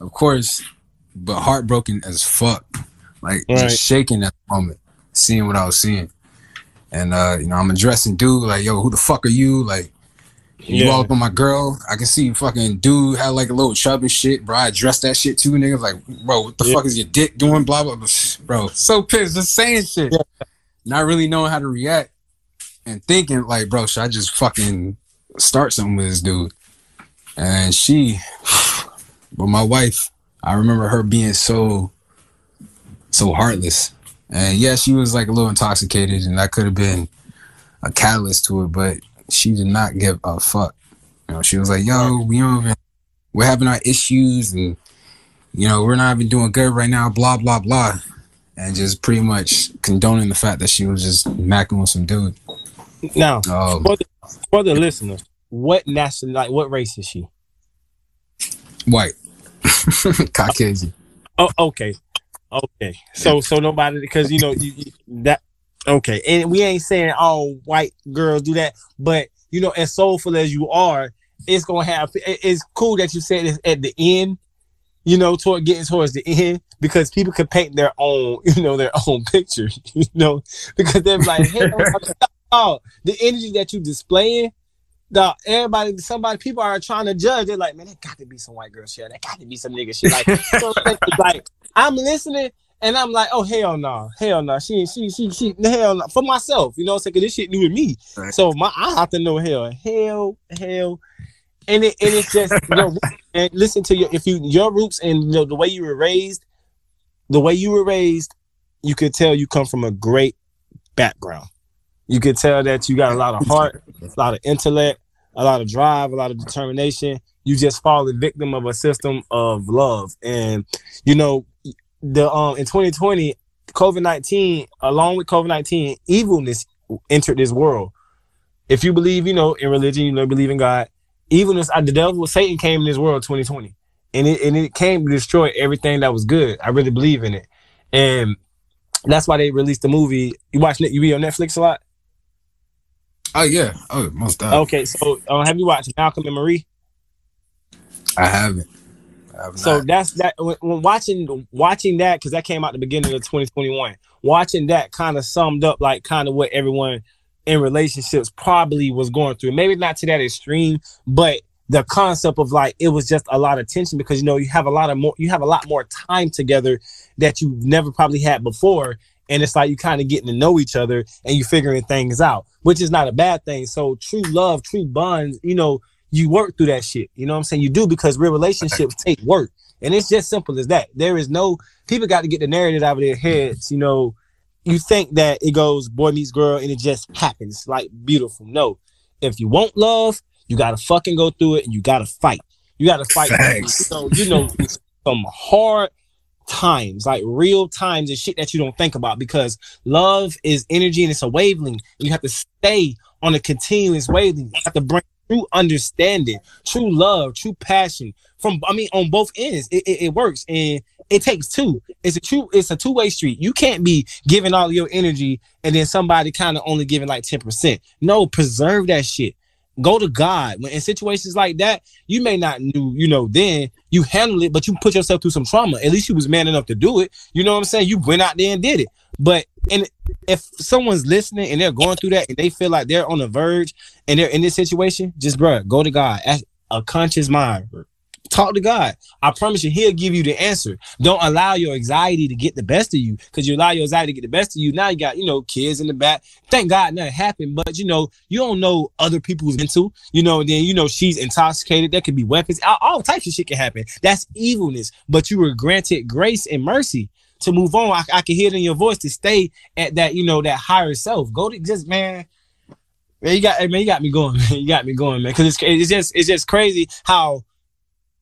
of course, but heartbroken as fuck. Like Right. just shaking at the moment, seeing what I was seeing. And uh, you know, I'm addressing dude like, yo, who the fuck are you? Like, you Yeah. all up on my girl. I can see fucking dude had like a little chub and shit, bro. I addressed that shit too, niggas. Like, bro, what the Yeah. fuck is your dick doing? Blah blah blah. Bro, so pissed, just saying shit. Not really knowing how to react and thinking like, bro, should I just fucking start something with this dude? And she, but my wife, I remember her being so, so heartless. And yeah, she was like a little intoxicated, and that could have been a catalyst to it, but she did not give a fuck. You know, she was like, "Yo, we don't even, we're having our issues, and you know, we're not even doing good right now." Blah blah blah, and just pretty much condoning the fact that she was just macking with some dude. Now, Um, for the, for the listeners, what national, like, what race is she? white, Caucasian. Oh, okay, okay. So, so nobody, because you know you, you- that. Okay, and we ain't saying all white girls do that, but you know, as soulful as you are, it's gonna have. It's cool that you said it's at the end. You know, toward getting towards the end, because people can paint their own, you know, their own picture. You know, because they're like, hey, oh, the energy that you displaying. Dog, everybody, somebody, people are trying to judge. They're like, man, there got to be some white girl shit. There got to be some nigga shit. Like, so like I'm listening and I'm like, oh hell no, hell no, she she she she hell no. for myself, you know what I'm saying? 'Cause this shit new to me, Right. so my I have to know hell, hell, hell, and it and it's just your roots. and listen to your if you your roots and you know, the way you were raised, the way you were raised, you could tell you come from a great background. You could tell that you got a lot of heart, a lot of intellect, a lot of drive, a lot of determination. You just fall the victim of a system of love, and you know the um in 2020, COVID 19, along with COVID 19, evilness entered this world. If you believe, you know, in religion, you know, believe in God, evilness, uh, the devil, Satan came in this world 2020, and it and it came to destroy everything that was good. I really believe in it, and that's why they released the movie. You watch it? You be on Netflix a lot. Oh yeah, oh most definitely. Okay, so uh, have you watched Malcolm and Marie? I haven't. I have So not. that's that. When, when watching watching that because that came out the beginning of 2021. Watching that kind of summed up like kind of what everyone in relationships probably was going through. Maybe not to that extreme, but the concept of like it was just a lot of tension because you know you have a lot of more you have a lot more time together that you've never probably had before. And it's like you kind of getting to know each other and you figuring things out, which is not a bad thing. So true love, true bonds, you know, you work through that shit. You know what I'm saying? You do because real relationships take work. And it's just simple as that. There is no people got to get the narrative out of their heads. You know, you think that it goes boy meets girl and it just happens like beautiful. No. If you want love, you gotta fucking go through it and you gotta fight. You gotta fight. Know, you know some hard times, like real times and shit that you don't think about because love is energy and it's a wavelength. You have to stay on a continuous wavelength. You have to bring true understanding, true love, true passion from I mean on both ends. It, it, it works and it takes two. It's a true it's a two-way street. You can't be giving all your energy and then somebody kind of only giving like 10%. No, preserve that shit. Go to God. When in situations like that, you may not knew, you know, then you handle it, but you put yourself through some trauma. At least you was man enough to do it. You know what I'm saying? You went out there and did it. But and if someone's listening and they're going through that and they feel like they're on the verge and they're in this situation, just bro, go to God. Ask a conscious mind. Talk to God. I promise you, He'll give you the answer. Don't allow your anxiety to get the best of you, because you allow your anxiety to get the best of you. Now you got, you know, kids in the back. Thank God nothing happened, but you know, you don't know other people's mental. You know, then you know she's intoxicated. There could be weapons. All, all types of shit can happen. That's evilness. But you were granted grace and mercy to move on. I, I can hear it in your voice to stay at that, you know, that higher self. Go to just man. Man, you got man, you got me going, man. You got me going, man. Because it's it's just it's just crazy how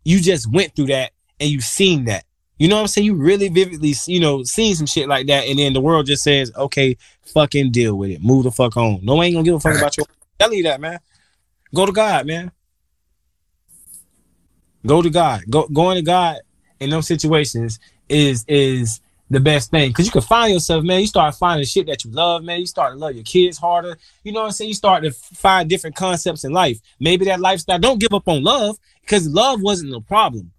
you just went through that and you've seen that. You know what I'm saying? You really vividly, you know, seen some shit like that, and then the world just says, "Okay, fucking deal with it. Move the fuck on. No one ain't gonna give a fuck about you." Tell you that, man. Go to God, man. Go to God. Go going to God in those situations is is the best thing because you can find yourself, man. You start finding shit that you love, man. You start to love your kids harder. You know what I'm saying? You start to find different concepts in life. Maybe that lifestyle. Don't give up on love because love wasn't the problem.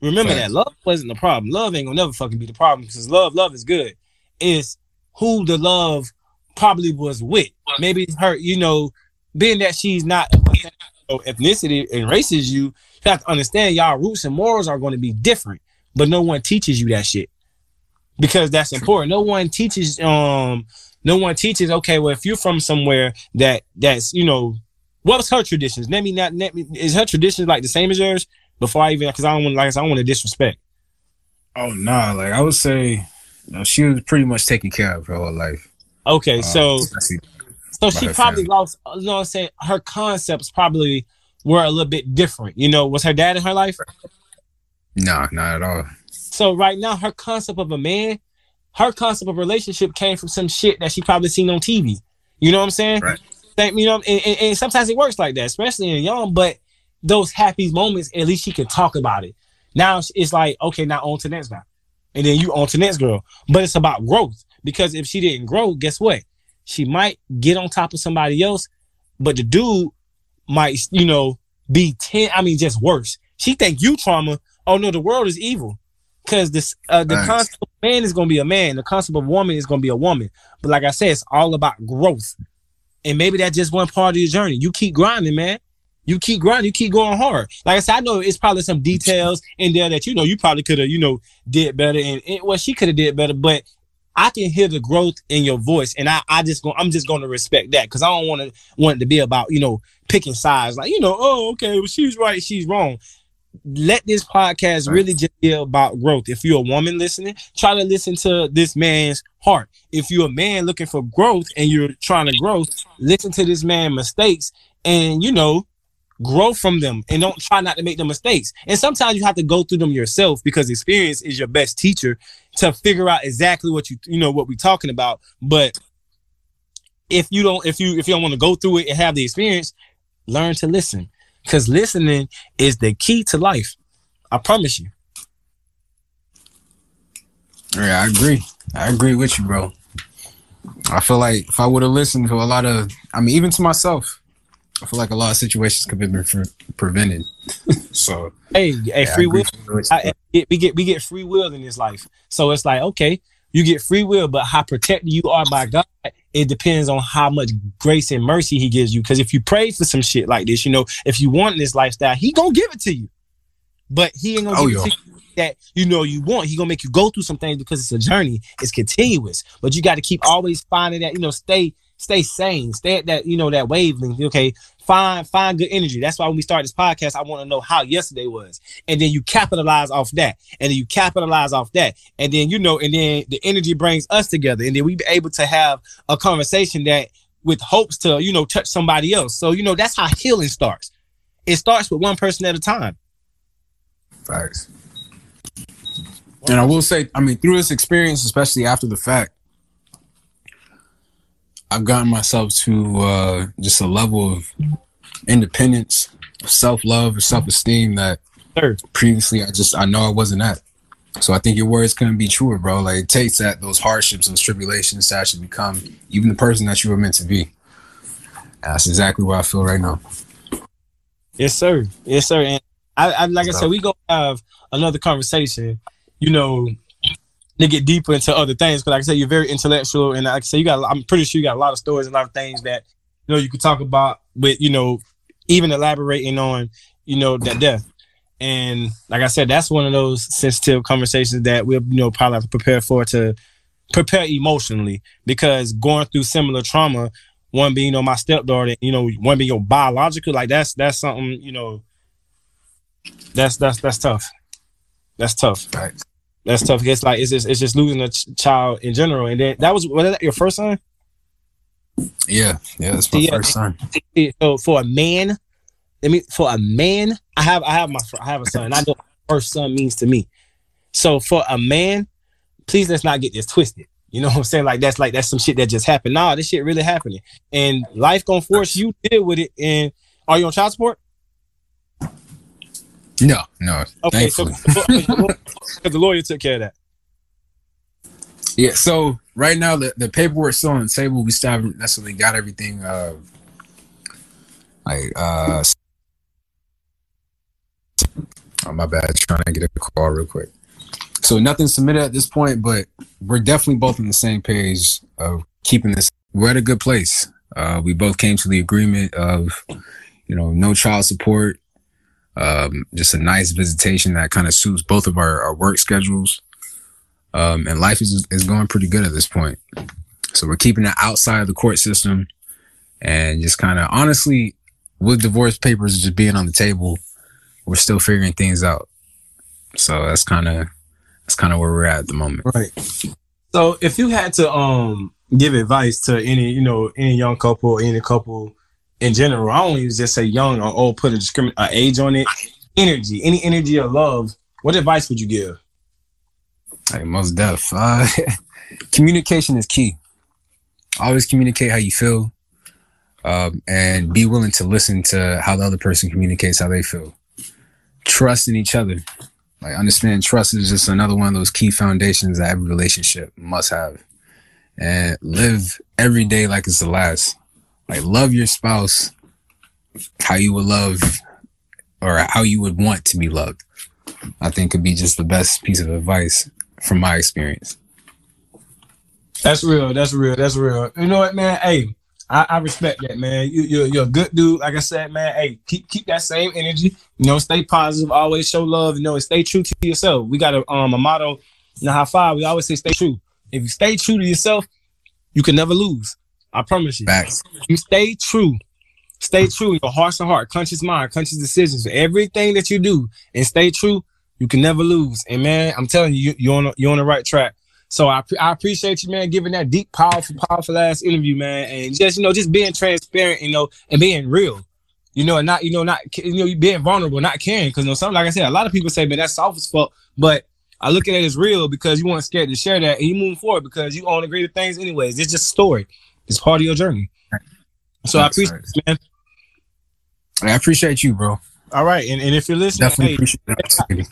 Remember that love wasn't the problem. Love ain't gonna never fucking be the problem because love, love is good. It's who the love probably was with. Maybe it's her, you know, being that she's not ethnicity and races you, you have to understand y'all roots and morals are going to be different. But no one teaches you that shit because that's important. No one teaches um no one teaches okay, well if you're from somewhere that that's, you know, what's her traditions? Let me not let me is her traditions like the same as yours before I even because I don't want like I don't want to disrespect. Oh no, nah, like I would say you know, she was pretty much taken care of her whole life. Okay, um, so so she probably family. lost you know what I'm saying her concepts probably were a little bit different. You know, was her dad in her life? No, not at all. So right now, her concept of a man, her concept of relationship came from some shit that she probably seen on TV. You know what I'm saying? Right. Thank you know, and, and, and sometimes it works like that, especially in young. But those happy moments, at least she can talk about it. Now it's like, okay, now on to next guy, and then you on to next girl. But it's about growth because if she didn't grow, guess what? She might get on top of somebody else, but the dude might, you know, be ten. I mean, just worse. She think you trauma. Oh no, the world is evil because this uh, the nice. concept of man is gonna be a man, the concept of woman is gonna be a woman. But like I said, it's all about growth, and maybe that's just one part of your journey. You keep grinding, man. You keep grinding, you keep going hard. Like I said, I know it's probably some details in there that you know you probably could have, you know, did better, and, and well, she could have did better, but I can hear the growth in your voice, and I, I just go, I'm just going to respect that because I don't want to want it to be about you know picking sides, like you know, oh okay, well she's right, she's wrong let this podcast really just be about growth. If you're a woman listening, try to listen to this man's heart. If you're a man looking for growth and you're trying to grow, listen to this man's mistakes and you know, grow from them and don't try not to make the mistakes. And sometimes you have to go through them yourself because experience is your best teacher to figure out exactly what you you know what we're talking about. But if you don't if you if you don't want to go through it and have the experience, learn to listen because listening is the key to life. I promise you. Yeah, I agree. I agree with you, bro. I feel like if I would have listened to a lot of, I mean, even to myself, I feel like a lot of situations could have been pre- prevented. so, hey, hey, yeah, free will. I, we get we get free will in this life. So it's like, okay, you get free will, but how protected you are by God, it depends on how much grace and mercy He gives you. Because if you pray for some shit like this, you know, if you want this lifestyle, He gonna give it to you. But He ain't gonna oh, give yo. it to you that you know you want. He gonna make you go through some things because it's a journey. It's continuous, but you got to keep always finding that you know stay stay sane, stay at that you know that wavelength. Okay, find find good energy. That's why when we start this podcast, I want to know how yesterday was, and then you capitalize off that, and then you capitalize off that, and then you know, and then the energy brings us together, and then we be able to have a conversation that with hopes to you know touch somebody else. So you know that's how healing starts. It starts with one person at a time. Facts. And I will say, I mean, through this experience, especially after the fact, I've gotten myself to uh, just a level of independence, self love, self esteem that Sure. previously I just I know I wasn't at. So I think your words couldn't be truer, bro. Like it takes that those hardships and tribulations to actually become even the person that you were meant to be. And that's exactly what I feel right now. Yes, sir. Yes, sir. And I, I like I said, we go have another conversation. You know, to get deeper into other things. Because like I said, you're very intellectual, and like I said, you got. I'm pretty sure you got a lot of stories, and a lot of things that you know you could talk about. With you know, even elaborating on you know that death. And like I said, that's one of those sensitive conversations that we'll you know probably have to prepare for to prepare emotionally because going through similar trauma, one being you know my stepdaughter, you know one being your biological, like that's that's something you know that's that's that's tough. That's tough. Right. That's tough. It's like it's just it's just losing a ch- child in general. And then that was was that your first son? Yeah, yeah, that's my Yeah. first son. So for a man, I mean for a man, I have I have my I have a son. And I know what first son means to me. So for a man, please let's not get this twisted. You know what I'm saying? Like that's like that's some shit that just happened. Nah, this shit really happening. And life gonna force you to deal with it. And are you on child support? No, no. Okay, so thankfully. because the lawyer took care of that. Yeah, so right now the, the paperwork's still on the table. We still haven't necessarily got everything uh like uh oh my bad, trying to get a call real quick. So nothing submitted at this point, but we're definitely both on the same page of keeping this we're at a good place. Uh we both came to the agreement of you know, no child support, um, just a nice visitation that kind of suits both of our, our work schedules um, and life is is going pretty good at this point. So we're keeping it outside of the court system, and just kind of honestly, with divorce papers just being on the table, we're still figuring things out. So that's kind of that's kind of where we're at at the moment. Right. So if you had to um give advice to any, you know, any young couple any couple in general, I don't even just say young or old, put a discriminate uh, age on it. Energy, any energy or love. What advice would you give? Like most deaf. Uh, communication is key. Always communicate how you feel, um, and be willing to listen to how the other person communicates how they feel. Trust in each other. Like understand trust is just another one of those key foundations that every relationship must have. And live every day like it's the last. Like love your spouse how you would love or how you would want to be loved. I think could be just the best piece of advice from my experience. That's real. That's real. That's real. You know what, man? Hey, I, I respect that, man. You, you're, you're a good dude. Like I said, man. Hey, keep keep that same energy. You know, stay positive. Always show love. You know, stay true to yourself. We got a um a motto in the high five. We always say, stay true. If you stay true to yourself, you can never lose. I promise you. Facts. You stay true. Stay true. Your heart's a heart, conscious mind, conscious decisions. Everything that you do and stay true, you can never lose. And man, I'm telling you, you- you're on you're on the right track. So I, I appreciate you, man, giving that deep, powerful, powerful ass interview, man, and just you know, just being transparent, you know, and being real, you know, and not you know, not you know, being vulnerable, not caring, because you know, something like I said, a lot of people say, man, that's soft as fuck, but I look at it as real because you weren't scared to share that, and you move forward because you own the greater things, anyways. It's just a story. It's part of your journey. So I appreciate right. man. I appreciate you, bro. All right, and, and if you're listening, Definitely hey, appreciate that.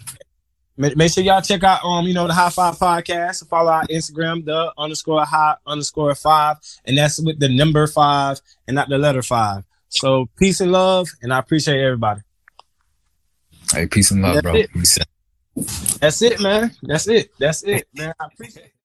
Make, make sure y'all check out um you know the high five podcast follow our instagram the underscore high underscore five and that's with the number five and not the letter five so peace and love and i appreciate everybody Hey, peace and love, That's bro. it. That's it man that's it that's it man i appreciate it